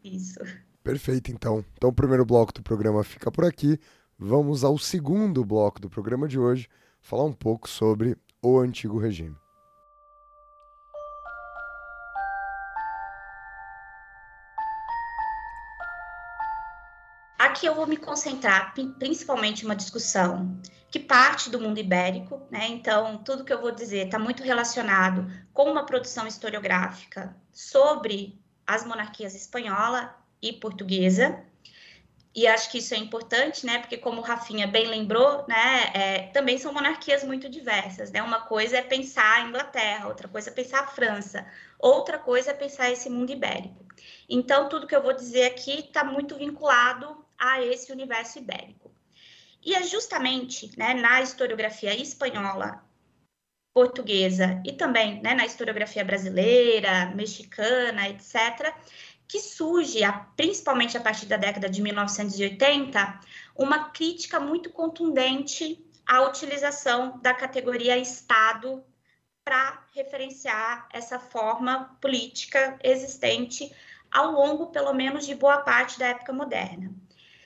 isso. Perfeito, então. Então o primeiro bloco do programa fica por aqui. Vamos ao segundo bloco do programa de hoje, falar um pouco sobre o antigo regime. Aqui eu vou me concentrar pri- principalmente em uma discussão que parte do mundo ibérico, né? Então, tudo que eu vou dizer está muito relacionado com uma produção historiográfica sobre as monarquias espanhola e portuguesa. E acho que isso é importante, né? Porque como o Rafinha bem lembrou, né? é, também são monarquias muito diversas, né? Uma coisa é pensar a Inglaterra, outra coisa é pensar a França, outra coisa é pensar esse mundo ibérico. Então, tudo que eu vou dizer aqui está muito vinculado a esse universo ibérico. E é justamente né, na historiografia espanhola, portuguesa e também né, na historiografia brasileira, mexicana, etc., que surge, a- principalmente a partir da década de 1980, uma crítica muito contundente à utilização da categoria Estado para referenciar essa forma política existente ao longo, pelo menos, de boa parte da época moderna.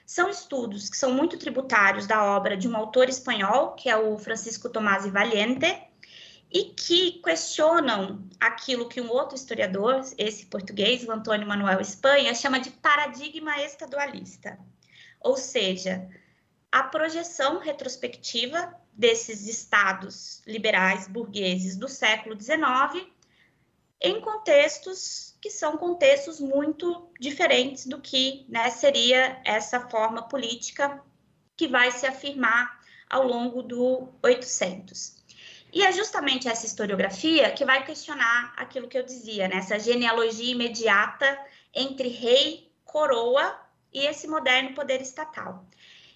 São estudos que são muito tributários da obra de um autor espanhol, que é o Francisco Tomás Valiente, e que questionam aquilo que um outro historiador, esse português, o Antônio Manuel Espanha, chama de paradigma estadualista. Ou seja, a projeção retrospectiva desses estados liberais burgueses do século XIX em contextos que são contextos muito diferentes do que né, seria essa forma política que vai se afirmar ao longo do 800. E é justamente essa historiografia que vai questionar aquilo que eu dizia, né? essa genealogia imediata entre rei, coroa e esse moderno poder estatal.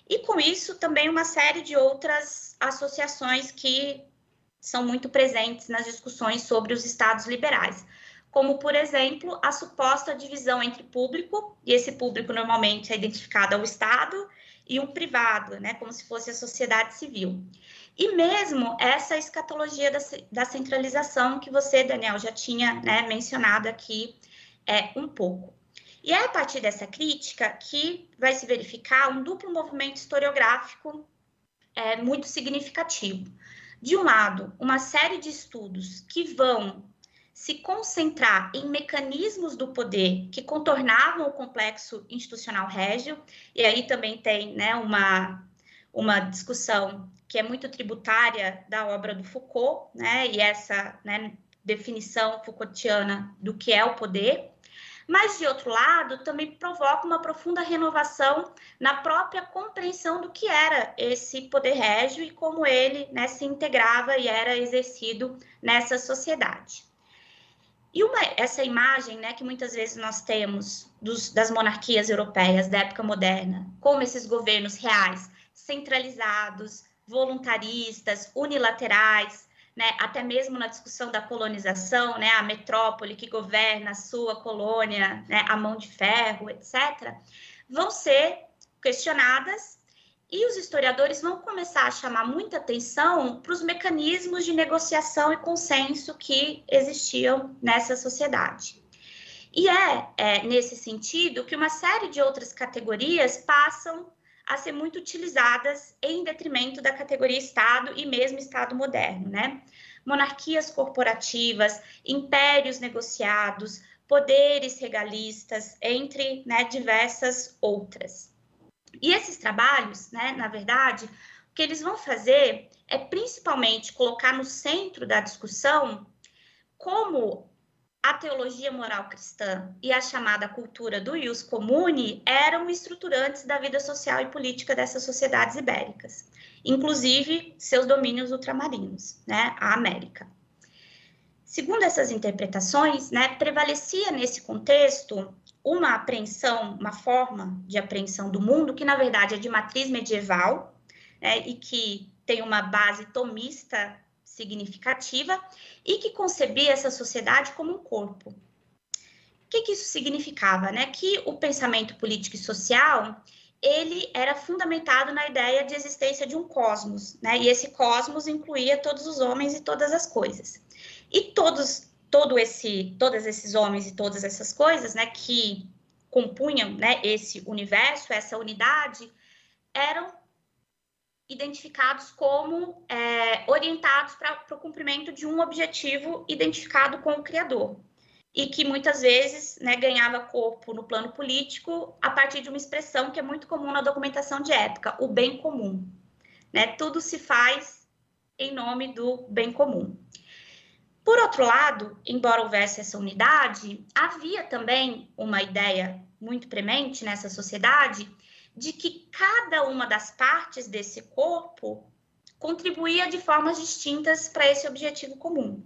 E com isso também uma série de outras associações que são muito presentes nas discussões sobre os estados liberais, como, por exemplo, a suposta divisão entre público, e esse público normalmente é identificado ao Estado, e um privado, né, como se fosse a sociedade civil. E mesmo essa escatologia da, da centralização que você, Daniel, já tinha né, mencionado aqui é, um pouco. E é a partir dessa crítica que vai se verificar um duplo movimento historiográfico é, muito significativo. De um lado, uma série de estudos que vão se concentrar em mecanismos do poder que contornavam o complexo institucional régio, e aí também tem né, uma, uma discussão que é muito tributária da obra do Foucault, né, e essa né, definição Foucaultiana do que é o poder, mas de outro lado também provoca uma profunda renovação na própria compreensão do que era esse poder régio e como ele né, se integrava e era exercido nessa sociedade. E uma, essa imagem né, que muitas vezes nós temos dos, das monarquias europeias da época moderna, como esses governos reais, centralizados, voluntaristas, unilaterais, né, até mesmo na discussão da colonização, né, a metrópole que governa a sua colônia, né, a mão de ferro, etc., vão ser questionadas e os historiadores vão começar a chamar muita atenção para os mecanismos de negociação e consenso que existiam nessa sociedade. E é, é nesse sentido que uma série de outras categorias passam a ser muito utilizadas em detrimento da categoria Estado e mesmo Estado moderno, né? Monarquias corporativas, impérios negociados, poderes regalistas, entre né, diversas outras. E esses trabalhos, né, na verdade, o que eles vão fazer é principalmente colocar no centro da discussão como a teologia moral cristã e a chamada cultura do ius comune eram estruturantes da vida social e política dessas sociedades ibéricas, inclusive seus domínios ultramarinos, né, a América. Segundo essas interpretações, né, prevalecia nesse contexto uma apreensão, uma forma de apreensão do mundo que, na verdade, é de matriz medieval né, e que tem uma base tomista significativa e que concebia essa sociedade como um corpo. O que, que isso significava? Né? Que o pensamento político e social ele era fundamentado na ideia de existência de um cosmos, né? E esse cosmos incluía todos os homens e todas as coisas. E todos, todo esse, todos esses homens e todas essas coisas, né, que compunham, né, esse universo, essa unidade, eram identificados como é, orientados para o cumprimento de um objetivo identificado com o Criador. E que muitas vezes né, ganhava corpo no plano político a partir de uma expressão que é muito comum na documentação de época, o bem comum. Né? Tudo se faz em nome do bem comum. Por outro lado, embora houvesse essa unidade, havia também uma ideia muito premente nessa sociedade de que cada uma das partes desse corpo contribuía de formas distintas para esse objetivo comum.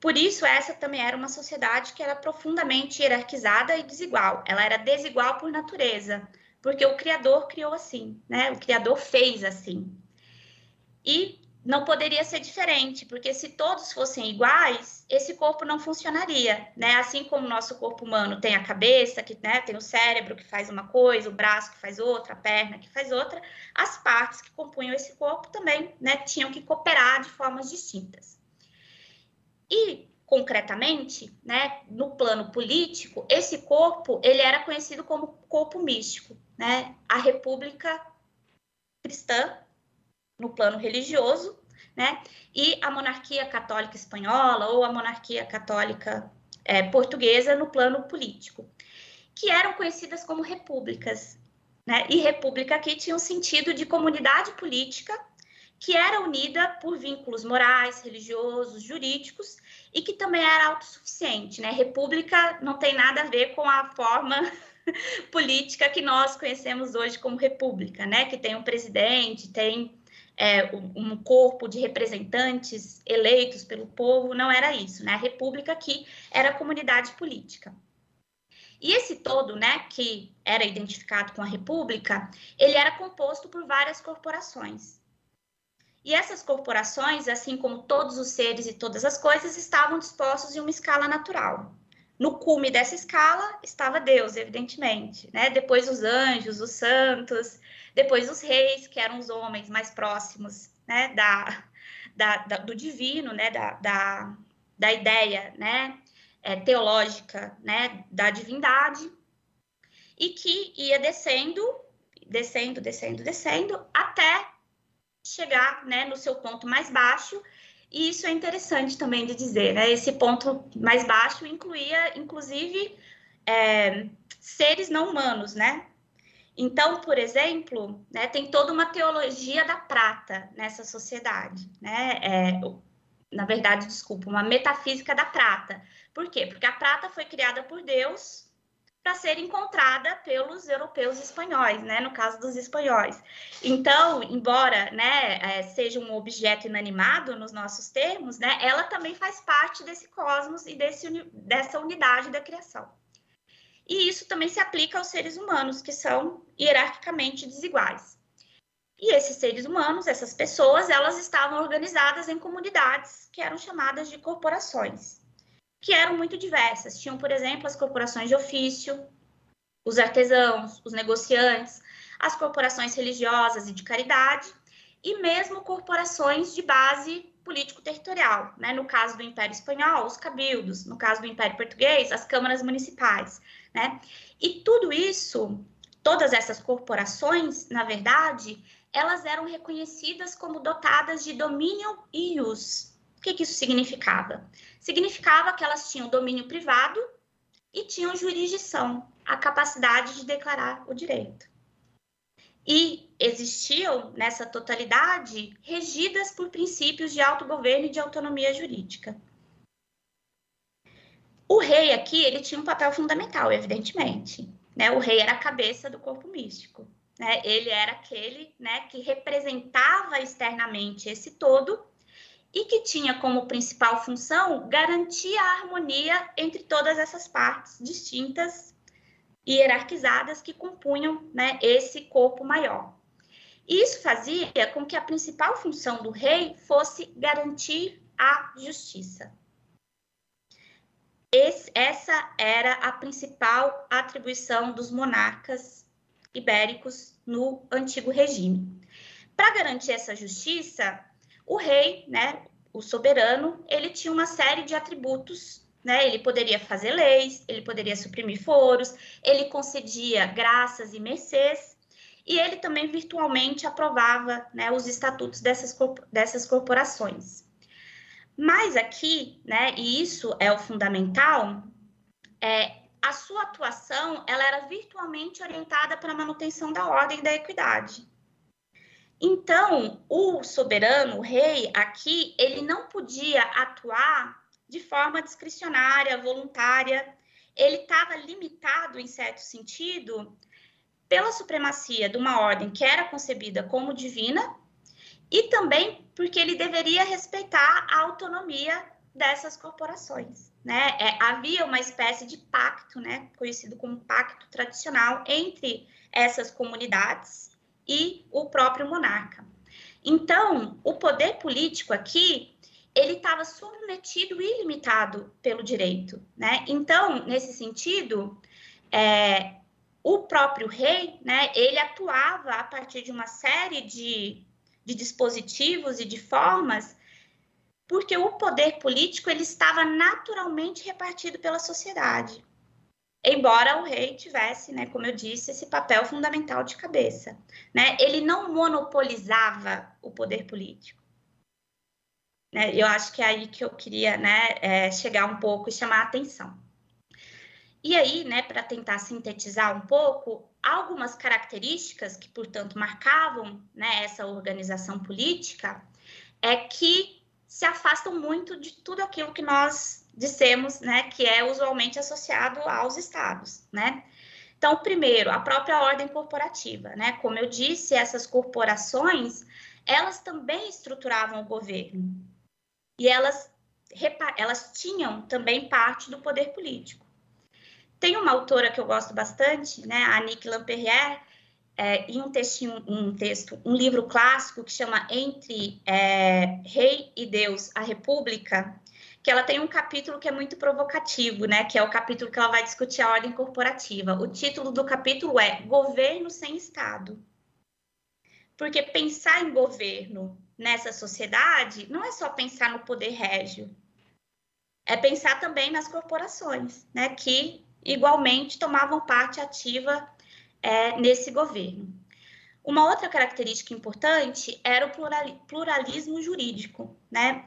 Por isso, essa também era uma sociedade que era profundamente hierarquizada e desigual. Ela era desigual por natureza, porque o Criador criou assim, né? O Criador fez assim. E não poderia ser diferente, porque se todos fossem iguais, esse corpo não funcionaria, né? Assim como o nosso corpo humano tem a cabeça, que né, tem o cérebro que faz uma coisa, o braço que faz outra, a perna que faz outra, as partes que compunham esse corpo também, né, tinham que cooperar de formas distintas. E concretamente, né, no plano político, esse corpo ele era conhecido como corpo místico, né? A República Cristã no plano religioso, né? E a monarquia católica espanhola ou a monarquia católica é, portuguesa no plano político, que eram conhecidas como repúblicas. Né? E república aqui tinha um sentido de comunidade política que era unida por vínculos morais, religiosos, jurídicos e que também era autossuficiente. Né? República não tem nada a ver com a forma política que nós conhecemos hoje como república, né? que tem um presidente, tem é, um corpo de representantes eleitos pelo povo, não era isso, né? A república aqui era a comunidade política. E esse todo, né, que era identificado com a república, ele era composto por várias corporações. E essas corporações, assim como todos os seres e todas as coisas, estavam dispostos em uma escala natural. No cume dessa escala estava Deus, evidentemente, né? Depois os anjos, os santos, depois os reis, que eram os homens mais próximos, né? Da, da, da do divino, né? Da, da, da ideia, né? É, teológica, né? Da divindade e que ia descendo, descendo, descendo, descendo até chegar, né? No seu ponto mais baixo e isso é interessante também de dizer, né? Esse ponto mais baixo incluía, inclusive, é, seres não humanos, né? Então, por exemplo, né, tem toda uma teologia da prata nessa sociedade, né? É, na verdade, desculpa, uma metafísica da prata. Por quê? Porque a prata foi criada por Deus para ser encontrada pelos europeus espanhóis, né, no caso dos espanhóis. Então, embora, né, é, seja um objeto inanimado nos nossos termos, né, ela também faz parte desse cosmos e desse, dessa unidade da criação. E isso também se aplica aos seres humanos, que são hierarquicamente desiguais. E esses seres humanos, essas pessoas, elas estavam organizadas em comunidades que eram chamadas de corporações que eram muito diversas. Tinham, por exemplo, as corporações de ofício, os artesãos, os negociantes, as corporações religiosas e de caridade, e mesmo corporações de base político-territorial. Né? No caso do Império Espanhol, os cabildos, no caso do Império Português, as câmaras municipais. Né? E tudo isso, todas essas corporações, na verdade, elas eram reconhecidas como dotadas de domínio ius. O que, que isso significava? significava que elas tinham domínio privado e tinham jurisdição, a capacidade de declarar o direito. E existiam, nessa totalidade, regidas por princípios de autogoverno e de autonomia jurídica. O rei aqui, ele tinha um papel fundamental, evidentemente. Né? O rei era a cabeça do corpo místico. Né? Ele era aquele né, que representava externamente esse todo e que tinha como principal função garantir a harmonia entre todas essas partes distintas e hierarquizadas que compunham né, esse corpo maior. Isso fazia com que a principal função do rei fosse garantir a justiça. Esse, essa era a principal atribuição dos monarcas ibéricos no antigo regime. Para garantir essa justiça, o rei, né, o soberano, ele tinha uma série de atributos, né? Ele poderia fazer leis, ele poderia suprimir foros, ele concedia graças e mercês, e ele também virtualmente aprovava, né, os estatutos dessas, dessas corporações. Mas aqui, né, e isso é o fundamental, é, a sua atuação ela era virtualmente orientada para a manutenção da ordem e da equidade. Então, o soberano, o rei, aqui, ele não podia atuar de forma discricionária, voluntária. Ele estava limitado, em certo sentido, pela supremacia de uma ordem que era concebida como divina e também porque ele deveria respeitar a autonomia dessas corporações. Né? É, havia uma espécie de pacto, né, conhecido como pacto tradicional, entre essas comunidades e o próprio monarca. Então, o poder político aqui ele estava submetido e limitado pelo direito, né? Então, nesse sentido, é, o próprio rei, né, ele atuava a partir de uma série de, de dispositivos e de formas, porque o poder político ele estava naturalmente repartido pela sociedade embora o rei tivesse, né, como eu disse, esse papel fundamental de cabeça. Né? Ele não monopolizava o poder político. Né? Eu acho que é aí que eu queria né, é, chegar um pouco e chamar a atenção. E aí, né, para tentar sintetizar um pouco, algumas características que, portanto, marcavam né, essa organização política é que se afastam muito de tudo aquilo que nós dissemos, né, que é usualmente associado aos estados, né? Então, primeiro, a própria ordem corporativa, né? Como eu disse, essas corporações, elas também estruturavam o governo. E elas elas tinham também parte do poder político. Tem uma autora que eu gosto bastante, né, a Nick Lamperrier, é, em um textinho, um texto, um livro clássico que chama Entre é, Rei e Deus, a República, que ela tem um capítulo que é muito provocativo, né? Que é o capítulo que ela vai discutir a ordem corporativa. O título do capítulo é Governo sem Estado. Porque pensar em governo nessa sociedade não é só pensar no poder régio, é pensar também nas corporações, né? Que igualmente tomavam parte ativa é, nesse governo. Uma outra característica importante era o pluralismo jurídico, né?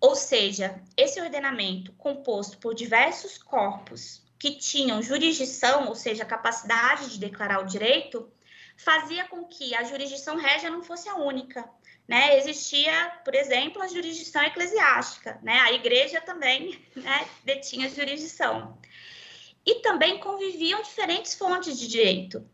Ou seja, esse ordenamento composto por diversos corpos que tinham jurisdição, ou seja, capacidade de declarar o direito, fazia com que a jurisdição régia não fosse a única. Né? Existia, por exemplo, a jurisdição eclesiástica, né? a igreja também né, detinha jurisdição. E também conviviam diferentes fontes de direito.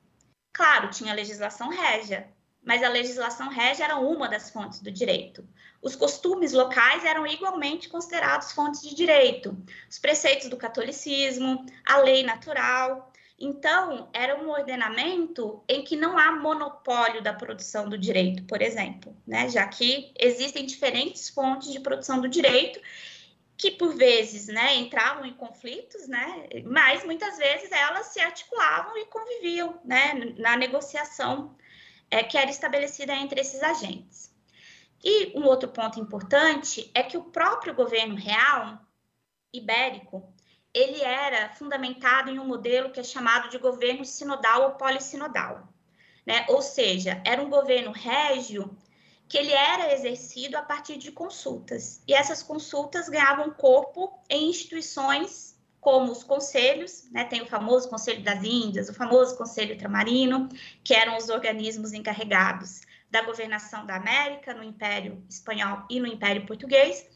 Claro, tinha a legislação régia, mas a legislação régia era uma das fontes do direito. Os costumes locais eram igualmente considerados fontes de direito, os preceitos do catolicismo, a lei natural. Então, era um ordenamento em que não há monopólio da produção do direito, por exemplo, né? já que existem diferentes fontes de produção do direito que por vezes né, entravam em conflitos, né, mas muitas vezes elas se articulavam e conviviam né, na negociação é, que era estabelecida entre esses agentes. E um outro ponto importante é que o próprio governo real ibérico ele era fundamentado em um modelo que é chamado de governo sinodal ou polissinodal, né? Ou seja, era um governo régio que ele era exercido a partir de consultas. E essas consultas ganhavam corpo em instituições como os conselhos, né? Tem o famoso Conselho das Índias, o famoso Conselho Ultramarino, que eram os organismos encarregados da governação da América no Império Espanhol e no Império Português,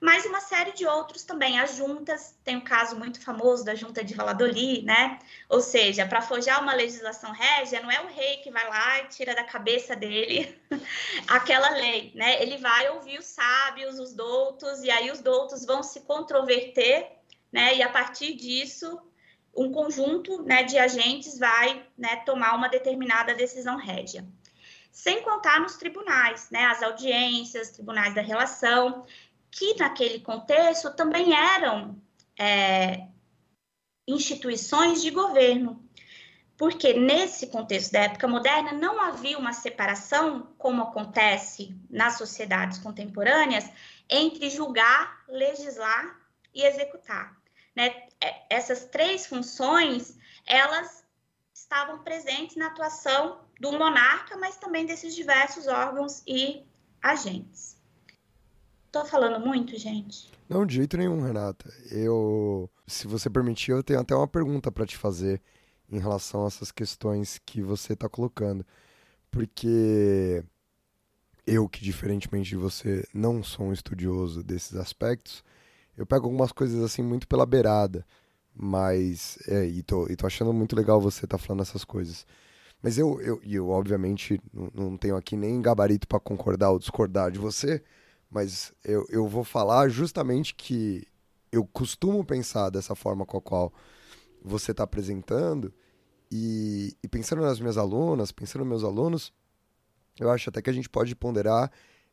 mas uma série de outros também. As juntas, tem um caso muito famoso da junta de Valladolid, né? Ou seja, para forjar uma legislação régia, não é o rei que vai lá e tira da cabeça dele aquela lei, né? Ele vai ouvir os sábios, os doutos, e aí os doutos vão se controverter, né? E a partir disso, um conjunto né, de agentes vai né, tomar uma determinada decisão régia sem contar nos tribunais, né, as audiências, tribunais da relação, que naquele contexto também eram é, instituições de governo, porque nesse contexto da época moderna não havia uma separação, como acontece nas sociedades contemporâneas, entre julgar, legislar e executar. Né? É, essas três funções, elas estavam presentes na atuação do monarca, mas também desses diversos órgãos e agentes. Tô falando muito, gente? Não, de jeito nenhum, Renata. Eu, se você permitir, eu tenho até uma pergunta para te fazer em relação a essas questões que você está colocando. Porque eu, que diferentemente de você, não sou um estudioso desses aspectos, eu pego algumas coisas assim muito pela beirada. Mas, é, e tô, e tô achando muito legal você estar tá falando essas coisas. Mas eu, eu, eu obviamente, não, não tenho aqui nem gabarito para concordar ou discordar de você, mas eu, eu vou falar justamente que eu costumo pensar dessa forma com a qual você está apresentando, e, e, pensando nas minhas alunas, pensando nos meus alunos, eu acho até que a gente pode ponderar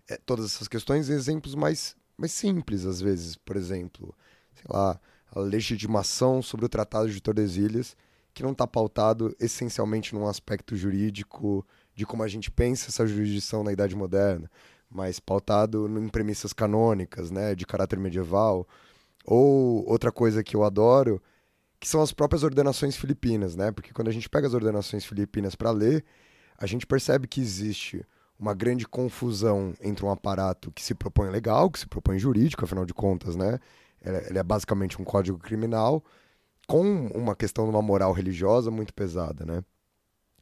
é, todas essas questões em exemplos mais, mais simples, às vezes. Por exemplo, sei lá, a legitimação sobre o Tratado de Tordesilhas, que não está pautado essencialmente num aspecto jurídico de como a gente pensa essa jurisdição na Idade Moderna, mas pautado em premissas canônicas, né, de caráter medieval. Ou outra coisa que eu adoro, que são as próprias ordenações filipinas, né? Porque quando a gente pega as ordenações filipinas para ler, a gente percebe que existe uma grande confusão entre um aparato que se propõe legal, que se propõe jurídico, afinal de contas, né? Ele é basicamente um código criminal com uma questão de uma moral religiosa muito pesada, né?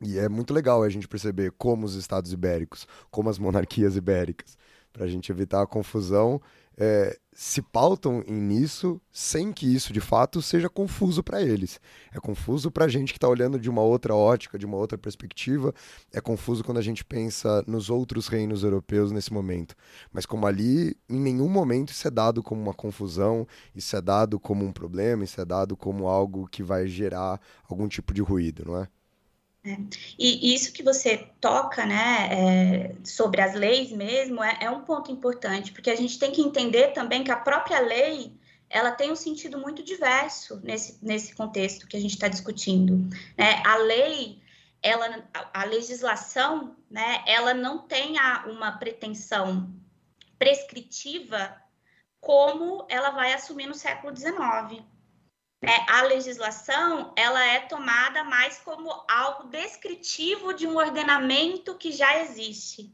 E é muito legal a gente perceber como os estados ibéricos, como as monarquias ibéricas, para a gente evitar a confusão, é, se pautam nisso sem que isso de fato seja confuso para eles. É confuso para a gente que está olhando de uma outra ótica, de uma outra perspectiva. É confuso quando a gente pensa nos outros reinos europeus nesse momento. Mas como ali, em nenhum momento isso é dado como uma confusão, isso é dado como um problema, isso é dado como algo que vai gerar algum tipo de ruído, não é? É. E isso que você toca, né, é, sobre as leis mesmo, é, é, um ponto importante, porque a gente tem que entender também que a própria lei, ela tem um sentido muito diverso nesse, nesse contexto que a gente está discutindo. Né? A lei, ela, a, legislação, né, ela não tem a, uma pretensão prescritiva como ela vai assumir no século XIX né, a legislação ela é tomada mais como algo descritivo de um ordenamento que já existe.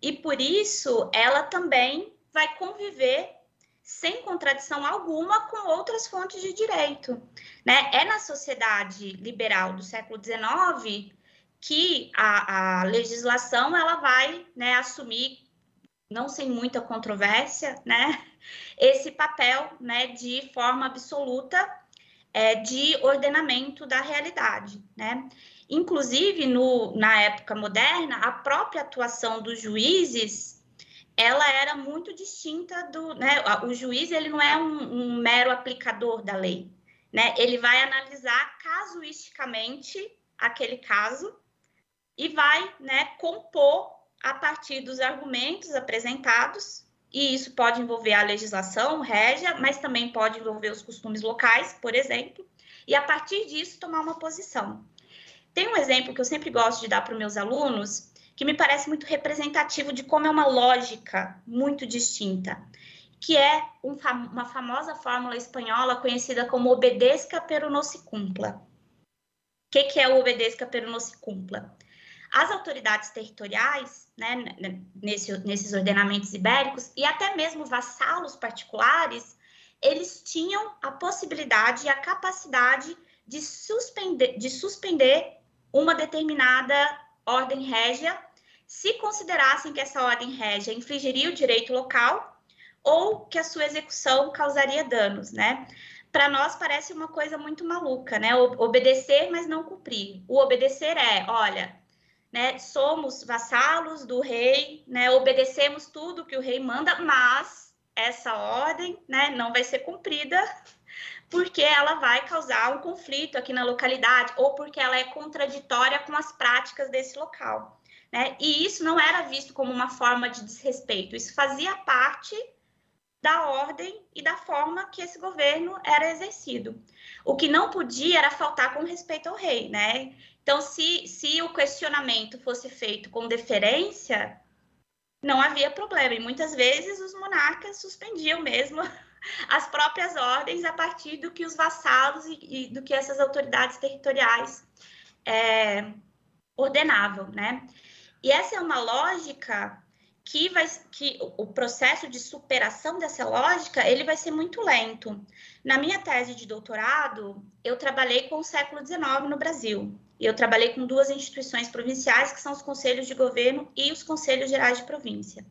E por isso ela também vai conviver sem contradição alguma com outras fontes de direito. Né? É na sociedade liberal do século XIX que a, a legislação ela vai né, assumir, não sem muita controvérsia, né, esse papel né, de forma absoluta é, de ordenamento da realidade. Né? Inclusive, no, na época moderna, a própria atuação dos juízes ela era muito distinta do. Né, o juiz ele não é um, um mero aplicador da lei. Né? Ele vai analisar casuisticamente aquele caso e vai né, compor a partir dos argumentos apresentados e isso pode envolver a legislação régia, mas também pode envolver os costumes locais, por exemplo, e a partir disso tomar uma posição. Tem um exemplo que eu sempre gosto de dar para os meus alunos, que me parece muito representativo de como é uma lógica muito distinta, que é um, uma famosa fórmula espanhola conhecida como obedesca pero no se cumpla. O que, que é o obedesca pero no se cumpla? As autoridades territoriais, né, nesse, nesses ordenamentos ibéricos, e até mesmo vassalos particulares, eles tinham a possibilidade e a capacidade de suspender, de suspender uma determinada ordem régia, se considerassem que essa ordem régia infringiria o direito local ou que a sua execução causaria danos, né? Para nós parece uma coisa muito maluca, né? Obedecer, mas não cumprir. O obedecer é, olha, né, somos vassalos do rei, né, obedecemos tudo que o rei manda, mas essa ordem né, não vai ser cumprida porque ela vai causar um conflito aqui na localidade ou porque ela é contraditória com as práticas desse local. Né? E isso não era visto como uma forma de desrespeito, isso fazia parte da ordem e da forma que esse governo era exercido. O que não podia era faltar com respeito ao rei, né? Então, se, se o questionamento fosse feito com deferência, não havia problema. E muitas vezes os monarcas suspendiam mesmo as próprias ordens a partir do que os vassalos e, e do que essas autoridades territoriais é, ordenavam, né? E essa é uma lógica que vai que o processo de superação dessa lógica ele vai ser muito lento. Na minha tese de doutorado, eu trabalhei com o século XIX no Brasil. E eu trabalhei com duas instituições provinciais, que são os conselhos de governo e os conselhos gerais de província.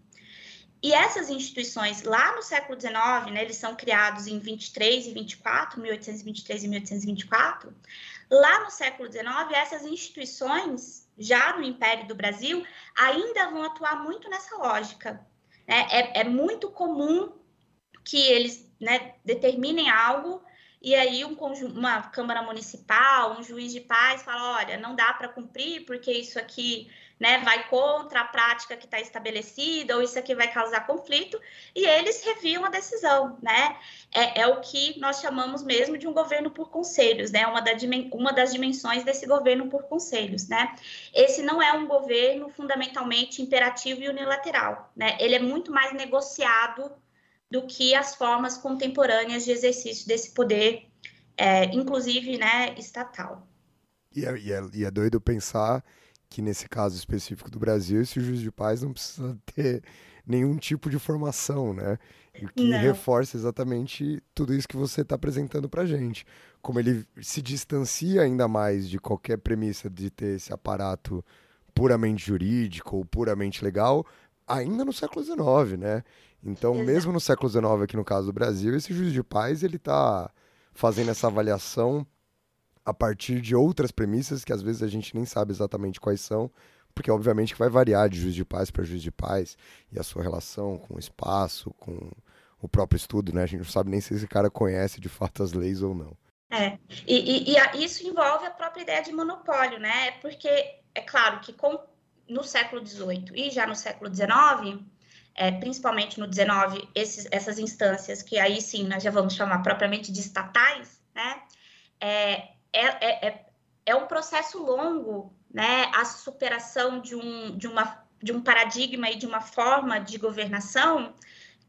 E essas instituições, lá no século XIX, né, eles são criados em 23 e 24, 1823 e 1824. Lá no século XIX, essas instituições, já no Império do Brasil, ainda vão atuar muito nessa lógica. Né? É, é muito comum que eles né, determinem algo e aí um, uma Câmara Municipal, um juiz de paz fala, olha, não dá para cumprir porque isso aqui né, vai contra a prática que está estabelecida, ou isso aqui vai causar conflito, e eles reviam a decisão, né? É, é, o que nós chamamos mesmo de um governo por conselhos, né? Uma, da, uma das dimensões desse governo por conselhos, né? Esse não é um governo fundamentalmente imperativo e unilateral, né? Ele é muito mais negociado do que as formas contemporâneas de exercício desse poder, é, inclusive né, estatal. E é, e, é, e é doido pensar que nesse caso específico do Brasil, esse juiz de paz não precisa ter nenhum tipo de formação, né? O que Não. reforça exatamente tudo isso que você está apresentando para gente. Como ele se distancia ainda mais de qualquer premissa de ter esse aparato puramente jurídico ou puramente legal, ainda no século XIX, né? Então, Exato. mesmo no século XIX, aqui no caso do Brasil, esse juiz de paz, ele está fazendo essa avaliação a partir de outras premissas que às vezes a gente nem sabe exatamente quais são, porque obviamente que vai variar de juiz de paz para juiz de paz e a sua relação com o espaço, com o próprio estudo, né? A gente não sabe nem se esse cara conhece de fato as leis ou não. É, e, e- e isso envolve a própria ideia de monopólio, né? Porque é claro que com- no século XVIII e já no século XIX, é, principalmente no XIX, esses- essas instâncias que aí sim nós já vamos chamar propriamente de estatais, né? É, é, é, é- é um processo longo, né? A superação de um, de, uma, de um paradigma e de uma forma de governação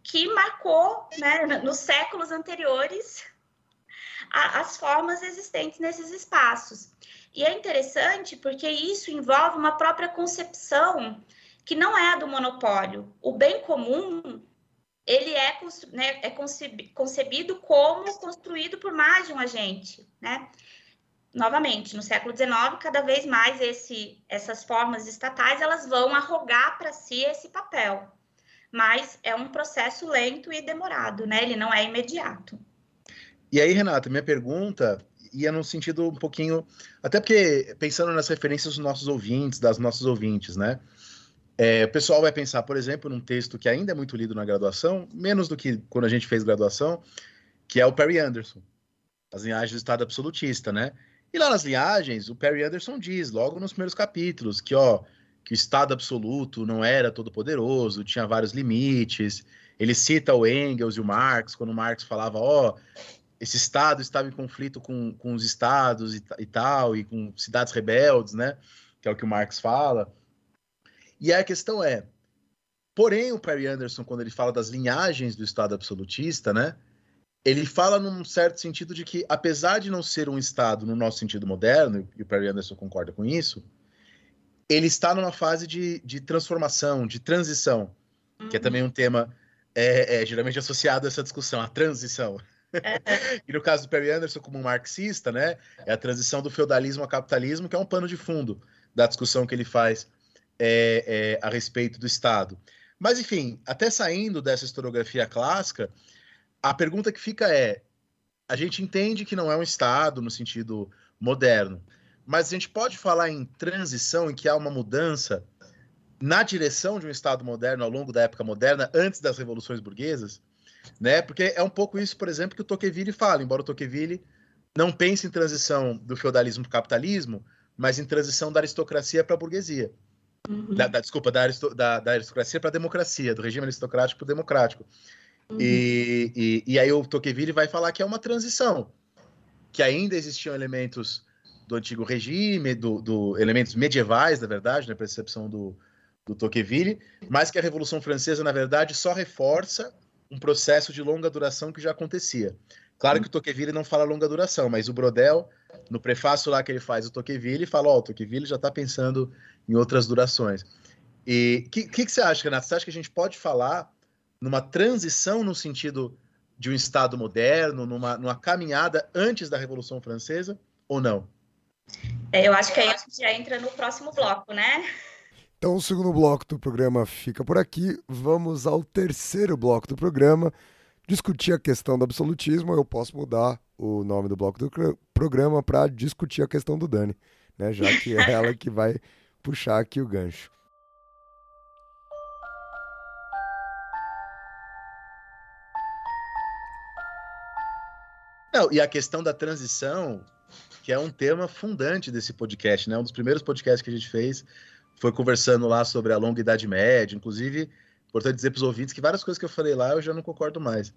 que marcou, né, nos séculos anteriores a- as formas existentes nesses espaços. E é interessante porque isso envolve uma própria concepção que não é a do monopólio. O bem comum ele é, né, é conceb- concebido como construído por mais de um agente, né? Novamente, no século XIX, cada vez mais esse, essas formas estatais elas vão arrogar para si esse papel, mas é um processo lento e demorado, né? Ele não é imediato. E aí, Renata, minha pergunta ia num sentido um pouquinho. Até porque, pensando nas referências dos nossos ouvintes, das nossas ouvintes, né? É, o pessoal vai pensar, por exemplo, num texto que ainda é muito lido na graduação, menos do que quando a gente fez graduação, que é o Perry Anderson, As Linhagens do Estado Absolutista, né? E lá nas linhagens, o Perry Anderson diz, logo nos primeiros capítulos, que, ó, que o Estado absoluto não era todo poderoso, tinha vários limites. Ele cita o Engels e o Marx, quando o Marx falava, ó, esse Estado estava em conflito com, com os estados e, e tal, e com cidades rebeldes, né? Que é o que o Marx fala. E a questão é, porém o Perry Anderson, quando ele fala das linhagens do Estado absolutista, né? Ele fala num certo sentido de que, apesar de não ser um Estado no nosso sentido moderno, e o Perry Anderson concorda com isso, ele está numa fase de, de transformação, de transição, que é também um tema é, é, geralmente associado a essa discussão, a transição. e no caso do Perry Anderson, como um marxista, né, é a transição do feudalismo ao capitalismo, que é um pano de fundo da discussão que ele faz é, é, a respeito do Estado. Mas, enfim, até saindo dessa historiografia clássica, a pergunta que fica é: a gente entende que não é um Estado no sentido moderno, mas a gente pode falar em transição, em que há uma mudança na direção de um Estado moderno ao longo da época moderna, antes das revoluções burguesas? Né? Porque é um pouco isso, por exemplo, que o Tocqueville fala, embora o Tocqueville não pense em transição do feudalismo para o capitalismo, mas em transição da aristocracia para a burguesia. Uhum. Da, da- desculpa, da, aristo- da- da aristocracia para a democracia, do regime aristocrático para o democrático. Uhum. E, e, e aí o Tocqueville vai falar que é uma transição, que ainda existiam elementos do antigo regime, do, do- elementos medievais, na verdade, na percepção do, do Tocqueville, mas que a Revolução Francesa, na verdade, só reforça um processo de longa duração que já acontecia. Claro que o Tocqueville não fala longa duração, mas o Brodel, no prefácio lá que ele faz o Tocqueville, fala, ó, o Tocqueville já está pensando em outras durações. E o que, que, que você acha, Renato? Você acha que a gente pode falar numa transição no sentido de um Estado moderno, numa, numa caminhada antes da Revolução Francesa, ou não? É, Eu acho que aí a gente já entra no próximo bloco, né? Então, o segundo bloco do programa fica por aqui. Vamos ao terceiro bloco do programa, discutir a questão do absolutismo. Eu posso mudar o nome do bloco do programa para discutir a questão do Dani, né? Já que é ela que vai puxar aqui o gancho. Não, e a questão da transição, que é um tema fundante desse podcast, né? Um dos primeiros podcasts que a gente fez foi conversando lá sobre a longa Idade Média. Inclusive, importante dizer para os ouvintes que várias coisas que eu falei lá eu já não concordo mais.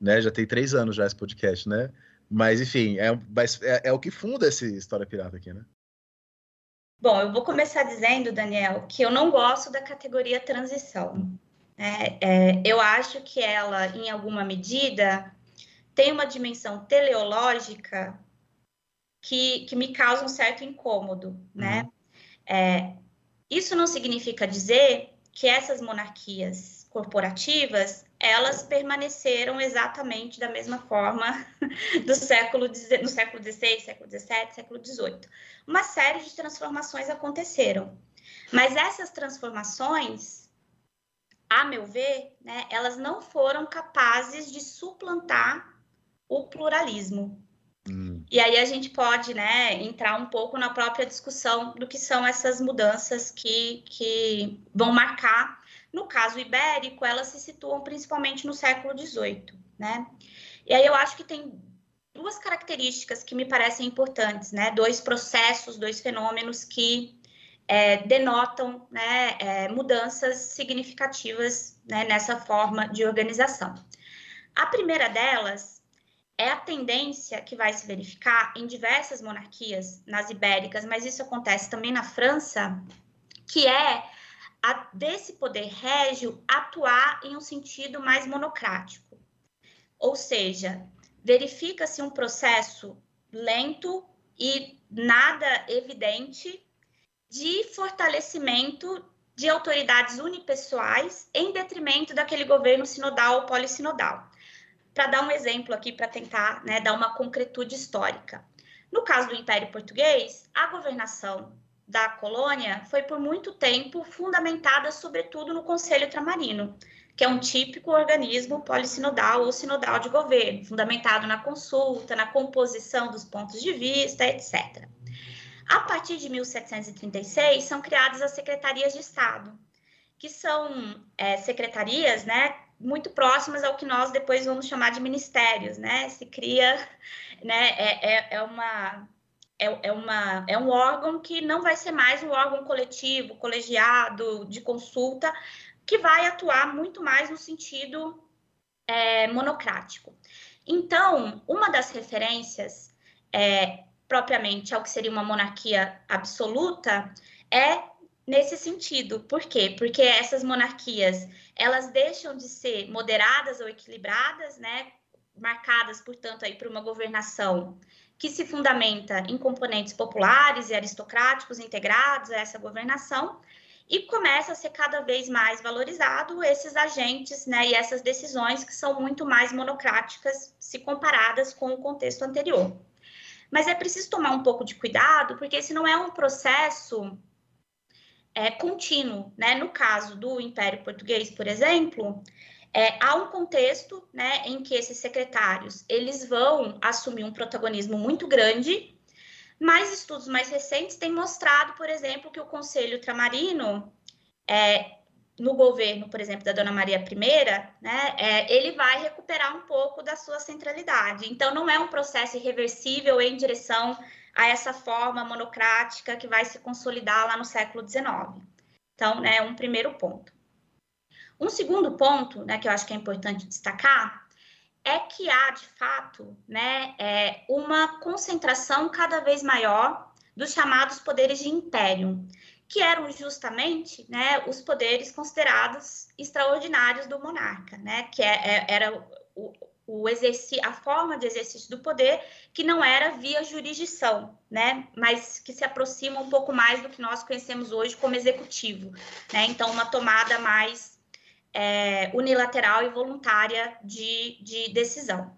Né? Já tem três anos já esse podcast, né? Mas, enfim, é, é, é o que funda essa história pirata aqui, né? Bom, eu vou começar dizendo, Daniel, que eu não gosto da categoria transição. É, é, eu acho que ela, em alguma medida, tem uma dimensão teleológica que, que me causa um certo incômodo, né? É, isso não significa dizer que essas monarquias corporativas elas permaneceram exatamente da mesma forma do século no século XVI, século XVII, século XVIII. Uma série de transformações aconteceram, mas essas transformações, a meu ver, né, elas não foram capazes de suplantar o pluralismo. E aí a gente pode né, entrar um pouco na própria discussão do que são essas mudanças que, que vão marcar. No caso ibérico, elas se situam principalmente no século XVIII. Né? E aí eu acho que tem duas características que me parecem importantes, né? dois processos, dois fenômenos que é, denotam né, é, mudanças significativas né, nessa forma de organização. A primeira delas é a tendência que vai se verificar em diversas monarquias, nas ibéricas, mas isso acontece também na França, que é a, desse poder régio atuar em um sentido mais monocrático. Ou seja, verifica-se um processo lento e nada evidente de fortalecimento de autoridades unipessoais em detrimento daquele governo sinodal ou polissinodal para dar um exemplo aqui, para tentar né, dar uma concretude histórica. No caso do Império Português, a governação da colônia foi por muito tempo fundamentada, sobretudo, no Conselho Ultramarino, que é um típico organismo polissinodal ou sinodal de governo, fundamentado na consulta, na composição dos pontos de vista, etc. A partir de 1736, são criadas as secretarias de Estado, que são é, secretarias né, muito próximas ao que nós depois vamos chamar de ministérios, né? Se cria, né? É, é, é uma é, é, uma, é um órgão que não vai ser mais um órgão coletivo, colegiado, de consulta, que vai atuar muito mais no sentido é, monocrático. Então, uma das referências, é, propriamente ao que seria uma monarquia absoluta, é nesse sentido. Por quê? Porque essas monarquias, elas deixam de ser moderadas ou equilibradas, né? Marcadas, portanto, aí por uma governação que se fundamenta em componentes populares e aristocráticos integrados a essa governação, e começa a ser cada vez mais valorizado esses agentes né, e essas decisões que são muito mais monocráticas se comparadas com o contexto anterior. Mas é preciso tomar um pouco de cuidado, porque esse não é um processo é, contínuo, né? No caso do Império Português, por exemplo, é, há um contexto, né, em que esses secretários eles vão assumir um protagonismo muito grande, mas estudos mais recentes têm mostrado, por exemplo, que o Conselho Ultramarino, é, no governo, por exemplo, da Dona Maria I, né, é, ele vai recuperar um pouco da sua centralidade. Então, não é um processo irreversível em direção a essa forma monocrática que vai se consolidar lá no século XIX. Então, né, um primeiro ponto. Um segundo ponto, né, que eu acho que é importante destacar, é que há, de fato, né, é, uma concentração cada vez maior dos chamados poderes de império, que eram justamente né, os poderes considerados extraordinários do monarca, né, que é, é, era o, o a forma de exercício do poder que não era via jurisdição, né? Mas que se aproxima um pouco mais do que nós conhecemos hoje como executivo, né? Então, uma tomada mais é, unilateral e voluntária de, de decisão.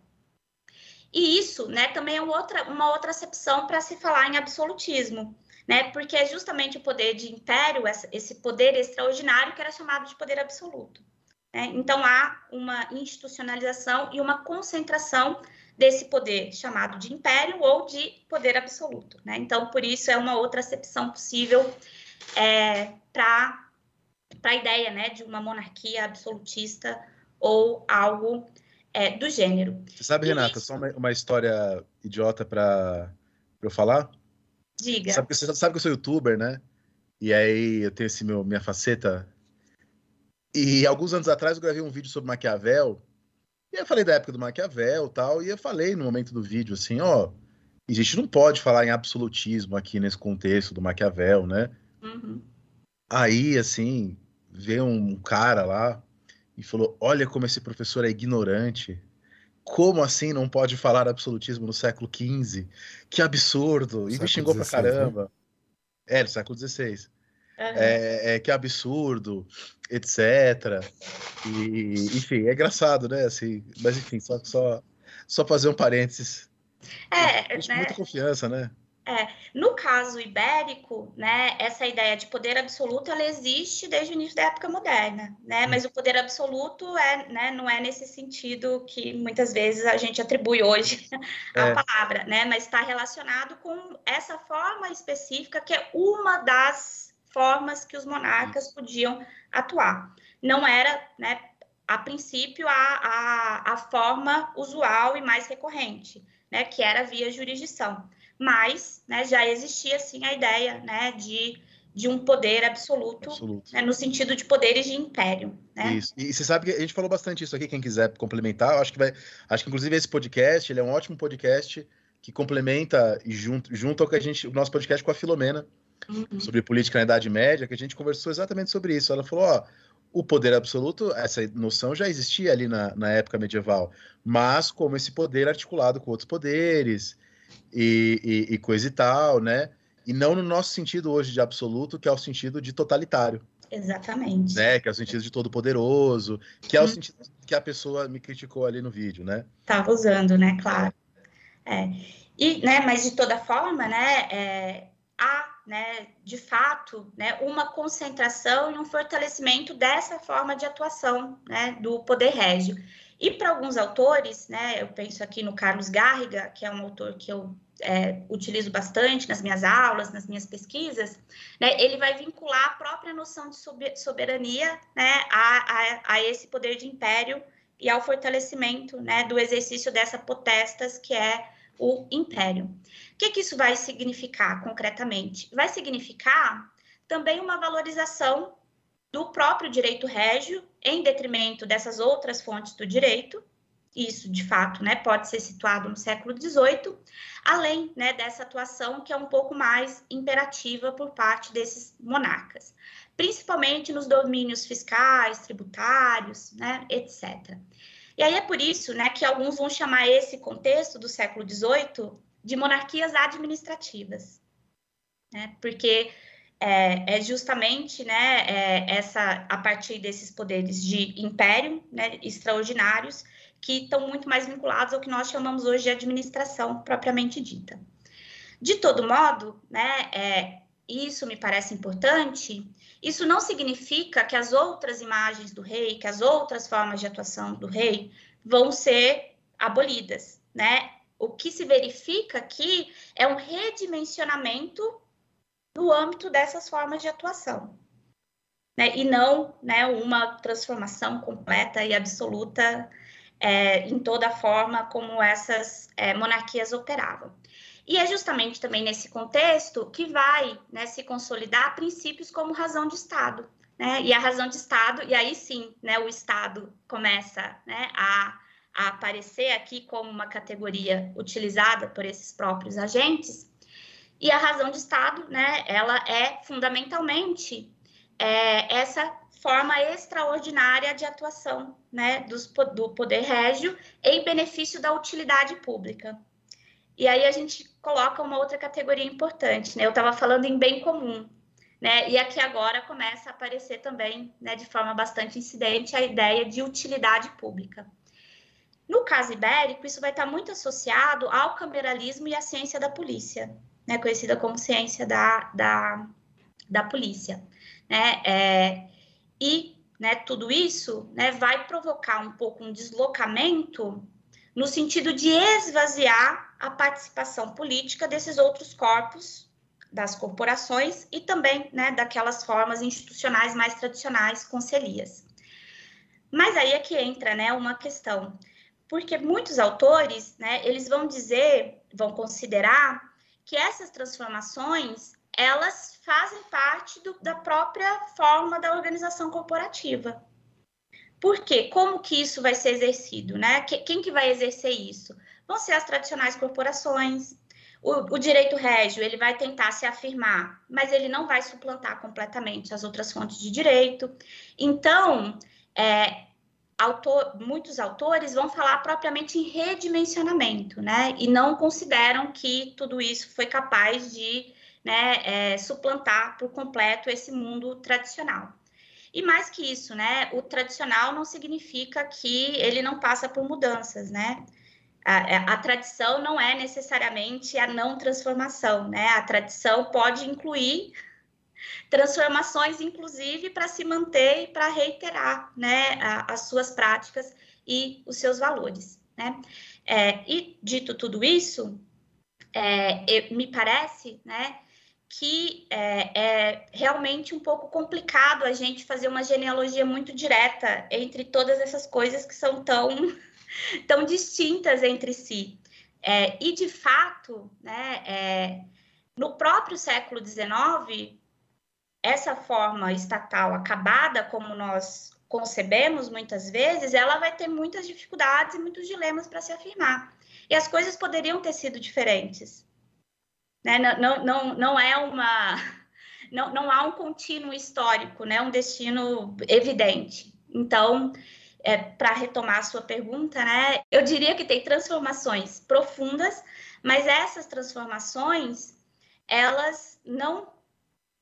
E isso, né, também é outra, uma outra acepção para se falar em absolutismo, né? Porque é justamente o poder de império, esse poder extraordinário que era chamado de poder absoluto. Né? Então, há uma institucionalização e uma concentração desse poder chamado de império ou de poder absoluto. Né? Então, por isso, é uma outra acepção possível é, para a ideia né, de uma monarquia absolutista ou algo é, do gênero. Você sabe, Renata, isso... só uma, uma, história idiota para eu falar? Diga. Sabe, você sabe que eu sou youtuber, né? E aí eu tenho esse meu, minha faceta e alguns anos atrás eu gravei um vídeo sobre Maquiavel. E eu falei da época do Maquiavel e tal. E eu falei no momento do vídeo assim: ó, a gente não pode falar em absolutismo aqui nesse contexto do Maquiavel, né? Uhum. Aí, assim, veio um cara lá e falou: Olha como esse professor é ignorante. Como assim não pode falar absolutismo no século XV? Que absurdo! E me xingou pra né? caramba. É, do século XVI. É, é, que absurdo, etc. E, enfim, é engraçado, né? Assim, mas enfim, só, só, só fazer um parênteses. É, né? muita confiança, né? No caso ibérico, né, essa ideia de poder absoluto ela existe desde o início da época moderna, né? Mas o poder absoluto é, né, não é nesse sentido que muitas vezes a gente atribui hoje à É. palavra, né? Mas está relacionado com essa forma específica que é uma das formas que os monarcas podiam atuar. Não era, né, a princípio a, a, a forma usual e mais recorrente, né, que era via jurisdição mas né, já existia sim a ideia né, de, de um poder absoluto, Absoluto. né, no sentido de poderes de império. Né? Isso. E você sabe que a gente falou bastante isso aqui, quem quiser complementar, acho que vai. Acho que inclusive esse podcast, ele é um ótimo podcast que complementa e junto, junto ao que a gente. O nosso podcast com a Filomena Uhum. sobre política na Idade Média, que a gente conversou exatamente sobre isso. Ela falou, ó. O poder absoluto, essa noção já existia ali na, na época medieval, mas como esse poder articulado com outros poderes e, e, e coisa e tal, né? E não no nosso sentido hoje de absoluto, que é o sentido de totalitário Exatamente. né? Que é o sentido de todo poderoso, que é o sentido que a pessoa me criticou ali no vídeo, né? Estava usando, né? Claro. É. E, né, mas de toda forma, né, é, há, né, de fato, né, uma concentração e um fortalecimento dessa forma de atuação, né, do poder régio. E para alguns autores, né, eu penso aqui no Carlos Garriga, que é um autor que eu é, utilizo bastante nas minhas aulas, nas minhas pesquisas, né, ele vai vincular a própria noção de sobe- soberania, né, a, a, a esse poder de império e ao fortalecimento né, do exercício dessa potestas que é o império. Que, que isso vai significar concretamente? Vai significar também uma valorização do próprio direito régio em detrimento dessas outras fontes do direito. Isso, de fato, né, pode ser situado no século XVIII, além né, dessa atuação que é um pouco mais imperativa por parte desses monarcas, principalmente nos domínios fiscais, tributários, né, etc. E aí é por isso né, que alguns vão chamar esse contexto do século XVIII de monarquias administrativas, né, porque é, é justamente né, é, essa a partir desses poderes de império né, extraordinários que estão muito mais vinculados ao que nós chamamos hoje de administração propriamente dita. De todo modo, né, é, isso me parece importante. Isso não significa que as outras imagens do rei, que as outras formas de atuação do rei vão ser abolidas, né? O que se verifica aqui é um redimensionamento no âmbito dessas formas de atuação, né? E não, né, uma transformação completa e absoluta é, em toda a forma como essas é, monarquias operavam. E é justamente também nesse contexto que vai né, se consolidar princípios como razão de Estado. Né? E a razão de Estado, e aí sim né, o Estado começa né, a, a aparecer aqui como uma categoria utilizada por esses próprios agentes. E a razão de Estado, né, ela é fundamentalmente é, essa forma extraordinária de atuação né, dos, do poder régio em benefício da utilidade pública. E aí a gente coloca uma outra categoria importante, né? Eu estava falando em bem comum, né? E aqui agora começa a aparecer também, né, de forma bastante incidente, a ideia de utilidade pública. No caso ibérico, isso vai estar muito associado ao cameralismo e à ciência da polícia, né? Conhecida como ciência da, da, da polícia, né? É, e né, tudo isso né, vai provocar um pouco um deslocamento no sentido de esvaziar a participação política desses outros corpos, das corporações e também né, daquelas formas institucionais mais tradicionais, conselhias. Mas aí é que entra né, uma questão, porque muitos autores né, eles vão dizer, vão considerar que essas transformações elas fazem parte do, da própria forma da organização corporativa. Por quê? Como que isso vai ser exercido, né? Quem que vai exercer isso? Vão ser as tradicionais corporações. O, o, direito régio, ele vai tentar se afirmar, mas ele não vai suplantar completamente as outras fontes de direito. Então, é, autor, muitos autores vão falar propriamente em redimensionamento, né? E não consideram que tudo isso foi capaz de né, é, suplantar por completo esse mundo tradicional. E mais que isso, né, o tradicional não significa que ele não passa por mudanças, né? A, é, a, tradição não é necessariamente a não transformação, né? A tradição pode incluir transformações, inclusive, para se manter e para reiterar, né, a, as suas práticas e os seus valores, né? É, e dito tudo isso, é, me parece, né, que é, é, realmente um pouco complicado a gente fazer uma genealogia muito direta entre todas essas coisas que são tão, tão distintas entre si. É, e, de fato, né, é, no próprio século XIX, essa forma estatal acabada, como nós concebemos muitas vezes, ela vai ter muitas dificuldades e muitos dilemas para se afirmar. E as coisas poderiam ter sido diferentes. Né? Não, não, não, é uma. Não, não há um contínuo histórico, né? um destino evidente. Então, é, para retomar a sua pergunta, né? eu diria que tem transformações profundas, mas essas transformações elas não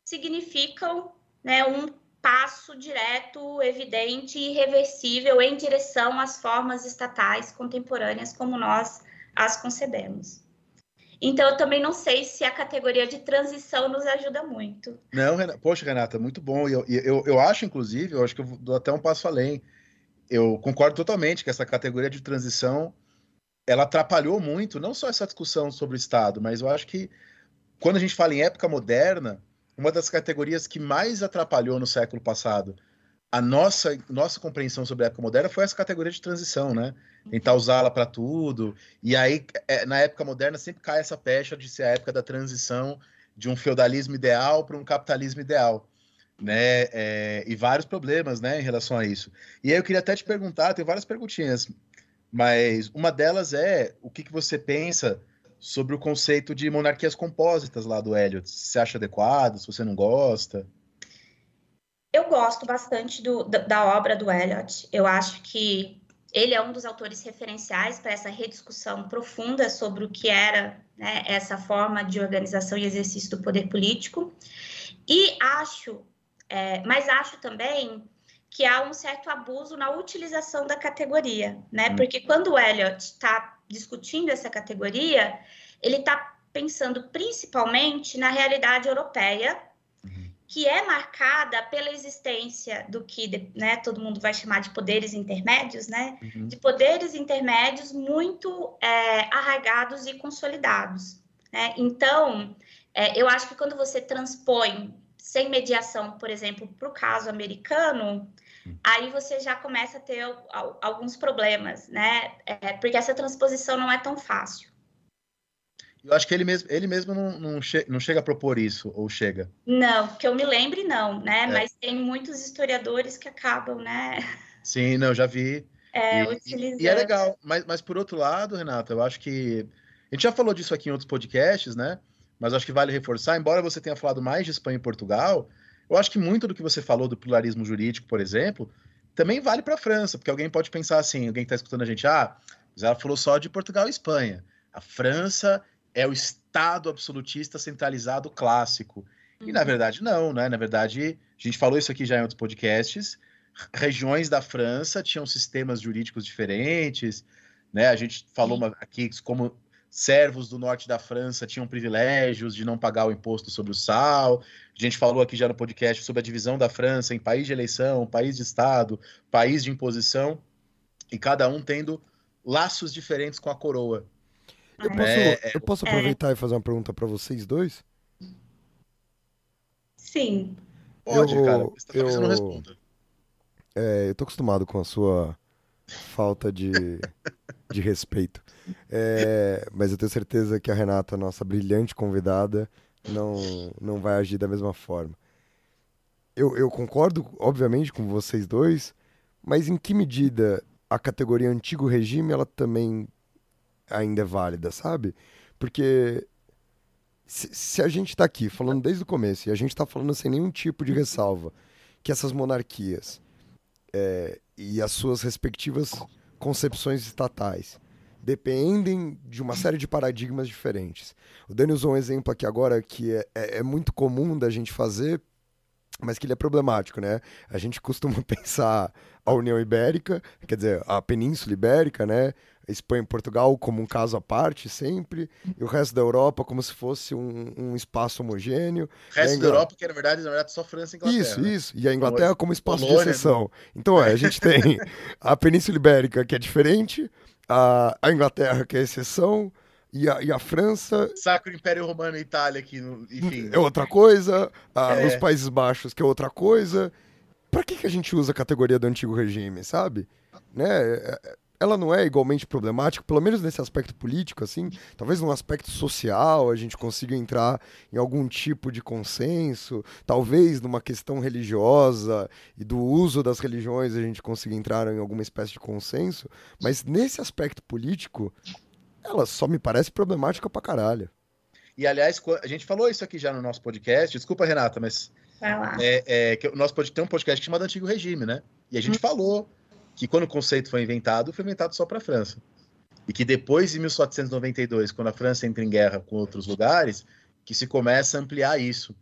significam né, um passo direto, evidente e irreversível em direção às formas estatais contemporâneas como nós as concebemos. Então, eu também não sei se a categoria de transição nos ajuda muito. Não, Renata, poxa, Renata, muito bom. Eu, eu, eu acho, inclusive, eu acho que eu dou até um passo além. Eu concordo totalmente que essa categoria de transição ela atrapalhou muito, não só essa discussão sobre o Estado, mas eu acho que quando a gente fala em época moderna, uma das categorias que mais atrapalhou no século passado a nossa, nossa compreensão sobre a época moderna foi essa categoria de transição, né? Tentar usá-la para tudo. E aí, é, na época moderna, sempre cai essa pecha de ser a época da transição de um feudalismo ideal para um capitalismo ideal. Né? É, e vários problemas né, em relação a isso. E aí eu queria até te perguntar, tem várias perguntinhas, mas uma delas é o que, que você pensa sobre o conceito de monarquias compósitas lá do Eliot. Se você acha adequado, se você não gosta? Eu gosto bastante do, da obra do Eliot. Eu acho que ele é um dos autores referenciais para essa rediscussão profunda sobre o que era né, essa forma de organização e exercício do poder político. E acho, é, mas acho também que há um certo abuso na utilização da categoria, né? Hum. Porque quando o Eliot está discutindo essa categoria, ele está pensando principalmente na realidade europeia que é marcada pela existência do que né, todo mundo vai chamar de poderes intermédios, né? Uhum. De poderes intermédios muito é, arraigados e consolidados. Né? Então, é, eu acho que quando você transpõe sem mediação, por exemplo, para o caso americano. Aí você já começa a ter alguns problemas, né? É, porque essa transposição não é tão fácil. Eu acho que ele mesmo, ele mesmo não, não, che não chega a propor isso, ou chega? Não, que eu me lembre, não, né? É. Mas tem muitos historiadores que acabam, né? Sim, não, já vi. É, e, utilizando. E é legal, mas, mas por outro lado, Renata, eu acho que. A gente já falou disso aqui em outros podcasts, né? Mas acho que vale reforçar, embora você tenha falado mais de Espanha e Portugal, eu acho que muito do que você falou do pluralismo jurídico, por exemplo, também vale para a França, porque alguém pode pensar assim, alguém está escutando a gente, ah, mas ela falou só de Portugal e Espanha. A França é o Estado absolutista centralizado clássico. E na uhum. verdade, não, né? Na verdade, a gente falou isso aqui já em outros podcasts. Regiões da França tinham sistemas jurídicos diferentes, né? A gente falou aqui como servos do norte da França tinham privilégios de não pagar o imposto sobre o sal. A gente falou aqui já no podcast sobre a divisão da França em país de eleição, país de Estado, país de imposição, e cada um tendo laços diferentes com a coroa. Eu posso, é, eu posso é. aproveitar é. e fazer uma pergunta para vocês dois? Sim. Pode, eu, cara. Você tá eu, não responda. É, eu tô acostumado com a sua falta de, de respeito. É, mas eu tenho certeza que a Renata, nossa brilhante convidada, não, não vai agir da mesma forma. Eu, eu concordo, obviamente, com vocês dois, mas em que medida a categoria antigo regime ela também ainda é válida, sabe? Porque se, se a gente está aqui falando desde o começo e a gente está falando sem nenhum tipo de ressalva que essas monarquias é, e as suas respectivas concepções estatais dependem de uma série de paradigmas diferentes. O Dani usou um exemplo aqui agora que é, é, é muito comum da gente fazer, mas que ele é problemático, né? A gente costuma pensar a União Ibérica, quer dizer, a Península Ibérica, né? Espanha e Portugal como um caso à parte sempre, e o resto da Europa como se fosse um, um espaço homogêneo. O resto Ingl... da Europa, que na verdade, na verdade, só França e Inglaterra. Isso, né? isso. E a Inglaterra como espaço Polônia, de exceção. Então, é, a gente tem a Península Ibérica, que é diferente, a, a Inglaterra, que é exceção, e a, e a França. Sacro Império Romano e Itália, que, enfim. É outra coisa, a, É. os Países Baixos, que é outra coisa. Pra que, que a gente usa a categoria do antigo regime, sabe? Né? Ela não é igualmente problemática, pelo menos nesse aspecto político, assim. Talvez num aspecto social a gente consiga entrar em algum tipo de consenso. Talvez numa questão religiosa e do uso das religiões a gente consiga entrar em alguma espécie de consenso. Mas nesse aspecto político, ela só me parece problemática pra caralho. E, aliás, a gente falou isso aqui já no nosso podcast. Desculpa, Renata, mas Vai lá. é, é, que o nosso pod- tem um podcast chamado Antigo Regime, né? E a gente falou que quando o conceito foi inventado, foi inventado só para a França. E que depois, em 1792, quando a França entra em guerra com outros lugares, que se começa a ampliar isso.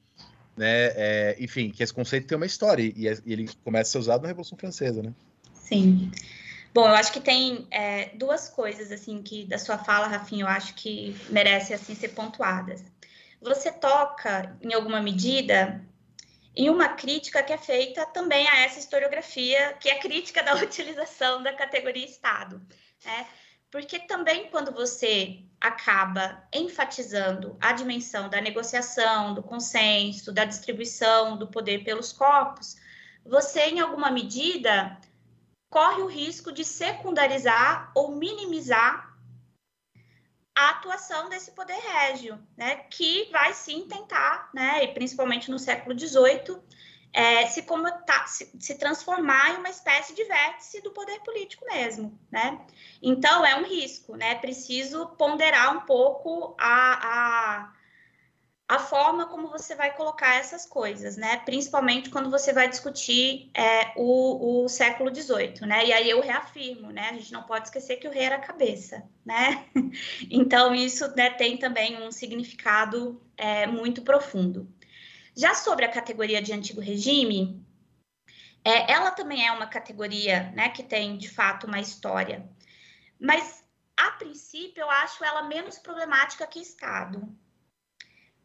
Né? É, enfim, que esse conceito tem uma história e, é- e ele começa a ser usado na Revolução Francesa, né? Sim. Bom, eu acho que tem é, duas coisas assim que da sua fala, Rafinha, eu acho que merecem assim ser pontuadas. Você toca, em alguma medida, em uma crítica que é feita também a essa historiografia, que é crítica da utilização da categoria Estado. Né? Porque também quando você acaba enfatizando a dimensão da negociação, do consenso, da distribuição do poder pelos corpos, você, em alguma medida, corre o risco de secundarizar ou minimizar a atuação desse poder régio, né, que vai sim tentar, né, e principalmente no século XVIII, é, se, comutar, se, se transformar em uma espécie de vértice do poder político mesmo, né? Então é um risco, né? Preciso ponderar um pouco a, a, a forma como você vai colocar essas coisas, né? Principalmente quando você vai discutir é, o, o século XVIII, né? E aí eu reafirmo, né? A gente não pode esquecer que o rei era a cabeça, né? Então isso né, tem também um significado é, muito profundo. Já sobre a categoria de antigo regime, é, ela também é uma categoria né, que tem, de fato, uma história. Mas, a princípio, eu acho ela menos problemática que Estado.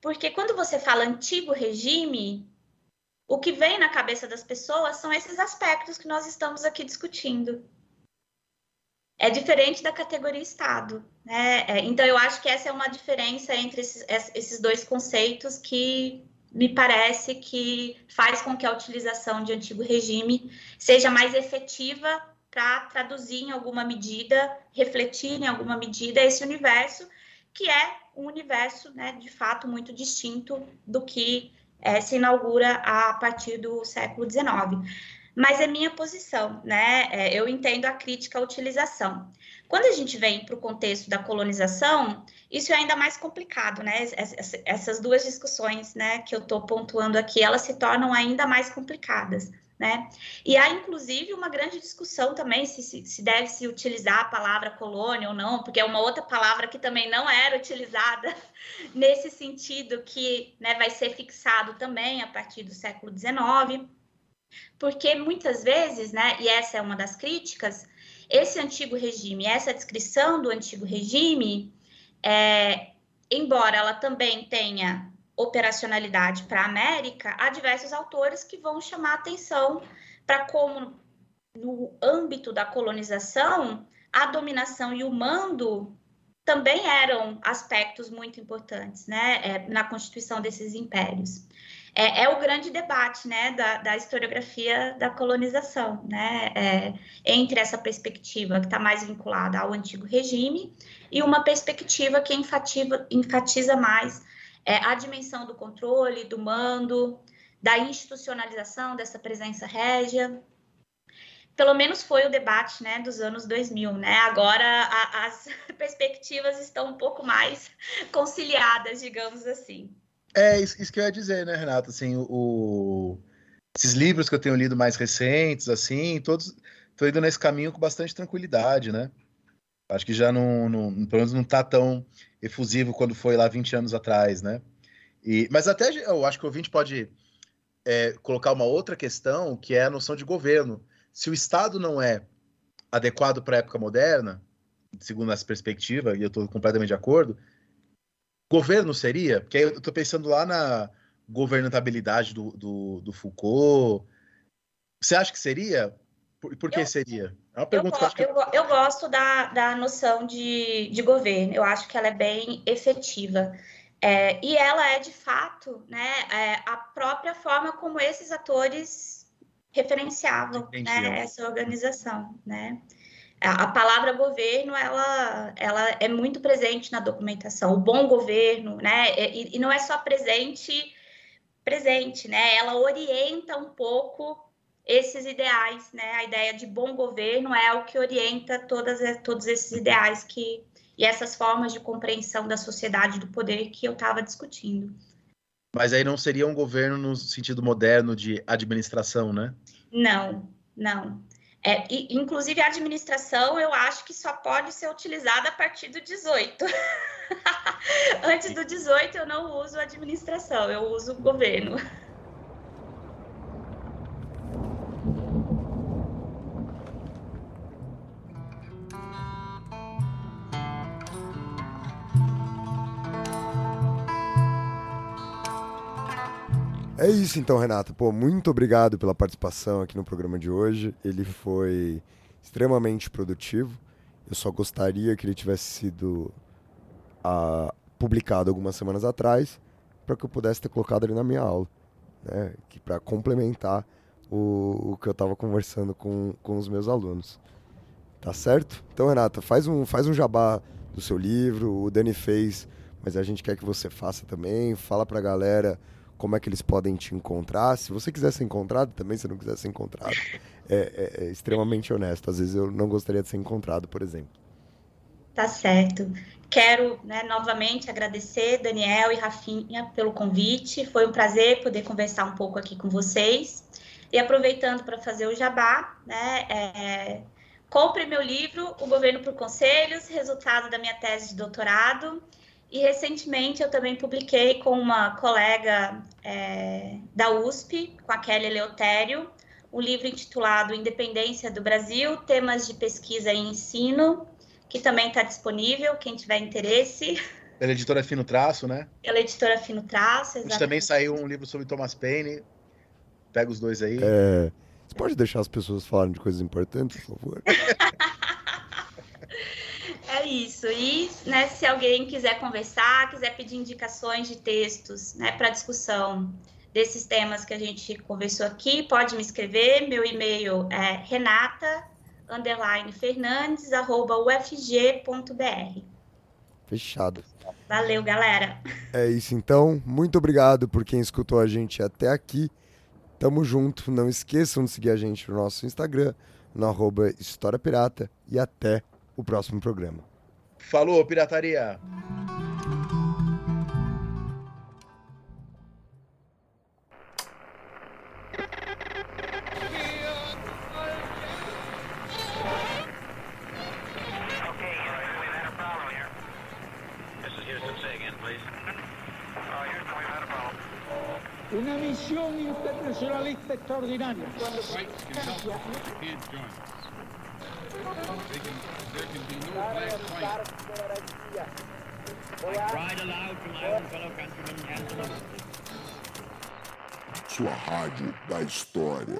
Porque quando você fala antigo regime, o que vem na cabeça das pessoas são esses aspectos que nós estamos aqui discutindo. É diferente da categoria Estado. Né? É, então, eu acho que essa é uma diferença entre esses, esses dois conceitos que me parece que faz com que a utilização de antigo regime seja mais efetiva para traduzir em alguma medida, refletir em alguma medida esse universo, que é um universo, né, de fato, muito distinto do que é, se inaugura a partir do século XIX. Mas é minha posição, né? É, eu entendo a crítica à utilização. Quando a gente vem para o contexto da colonização, isso é ainda mais complicado, né? Essas duas discussões, né, que eu estou pontuando aqui, elas se tornam ainda mais complicadas, né? E há, inclusive, uma grande discussão também se, se, se deve se utilizar a palavra colônia ou não, porque é uma outra palavra que também não era utilizada nesse sentido, que né, vai ser fixado também a partir do século XIX, porque muitas vezes, né, e essa é uma das críticas, esse antigo regime, essa descrição do antigo regime, é, embora ela também tenha operacionalidade para a América, há diversos autores que vão chamar atenção para como, no âmbito da colonização, a dominação e o mando também eram aspectos muito importantes né, é, na constituição desses impérios. É, é, o grande debate né, da, da historiografia da colonização, né, é, entre essa perspectiva que está mais vinculada ao antigo regime e uma perspectiva que enfatiza, enfatiza mais é, a dimensão do controle, do mando, da institucionalização dessa presença régia. Pelo menos foi o debate né, dos anos 2000. Né? Agora a, as perspectivas estão um pouco mais conciliadas, digamos assim. É isso, que eu ia dizer, né, Renata? Assim, o, esses livros que eu tenho lido mais recentes, assim, todos estou indo nesse caminho com bastante tranquilidade, né? Acho que já não, não pelo menos não tá tão efusivo quando foi lá 20 anos atrás, né? E, mas até eu acho que o ouvinte pode é, colocar uma outra questão, que é a noção de governo. Se o Estado não é adequado para a época moderna, segundo essa perspectiva, e eu estou completamente de acordo, governo seria? Porque eu estou pensando lá na governabilidade do, do, do, Foucault. Você acha que seria? Por, por que eu, seria? É uma pergunta eu, que eu, eu, eu gosto da, da noção de, de governo. Eu acho que ela é bem efetiva. É, e ela é, de fato, né, é, a própria forma como esses atores referenciavam né, essa organização. Né? A, a, palavra governo, ela, ela é muito presente na documentação. O bom governo, né, e, e não é só presente, presente, né, ela orienta um pouco esses ideais, né? A ideia de bom governo é o que orienta todas, todos esses ideais que e essas formas de compreensão da sociedade do poder que eu estava discutindo. Mas aí não seria um governo no sentido moderno de administração, né? Não, não. É, e, inclusive, a administração eu acho que só pode ser utilizada a partir do 18. Antes do 18 eu não uso administração, eu uso governo. É isso então, Renato. Pô, muito obrigado pela participação aqui no programa de hoje. Ele foi extremamente produtivo. Eu só gostaria que ele tivesse sido uh, publicado algumas semanas atrás para que eu pudesse ter colocado ele na minha aula, né? Para complementar o, o, que eu estava conversando com, com os meus alunos. Tá certo? Então, Renata, faz um, faz um jabá do seu livro. O Dani fez, mas a gente quer que você faça também. Fala para a galera como é que eles podem te encontrar. Se você quiser ser encontrado, também se não quiser ser encontrado, é, é, é extremamente honesto. Às vezes eu não gostaria de ser encontrado, por exemplo. Tá certo. Quero né, novamente agradecer Daniel e Rafinha pelo convite. Foi um prazer poder conversar um pouco aqui com vocês. E aproveitando para fazer o jabá, né, é, compre meu livro, O Governo por Conselhos, resultado da minha tese de doutorado. E recentemente eu também publiquei com uma colega é, da USP, com a Kelly Leotério, um livro intitulado Independência do Brasil, Temas de Pesquisa e Ensino, que também está disponível, quem tiver interesse. Ela é editora Fino Traço, né? Ela é editora Fino Traço, exatamente. também saiu um livro sobre Thomas Paine. Pega os dois aí. É... Você pode deixar as pessoas falarem de coisas importantes, por favor? É isso. E né, se alguém quiser conversar, quiser pedir indicações de textos né, para discussão desses temas que a gente conversou aqui, pode me escrever. Meu e-mail é renata fernandes arroba ufg.br. Fechado. Valeu, galera. É isso então. Muito obrigado por quem escutou a gente até aqui. Tamo junto. Não esqueçam de seguir a gente no nosso Instagram, no arroba História Pirata. E até o próximo programa. Falou, pirataria! Una misión internacionalista extraordinaria. Sua rádio da história.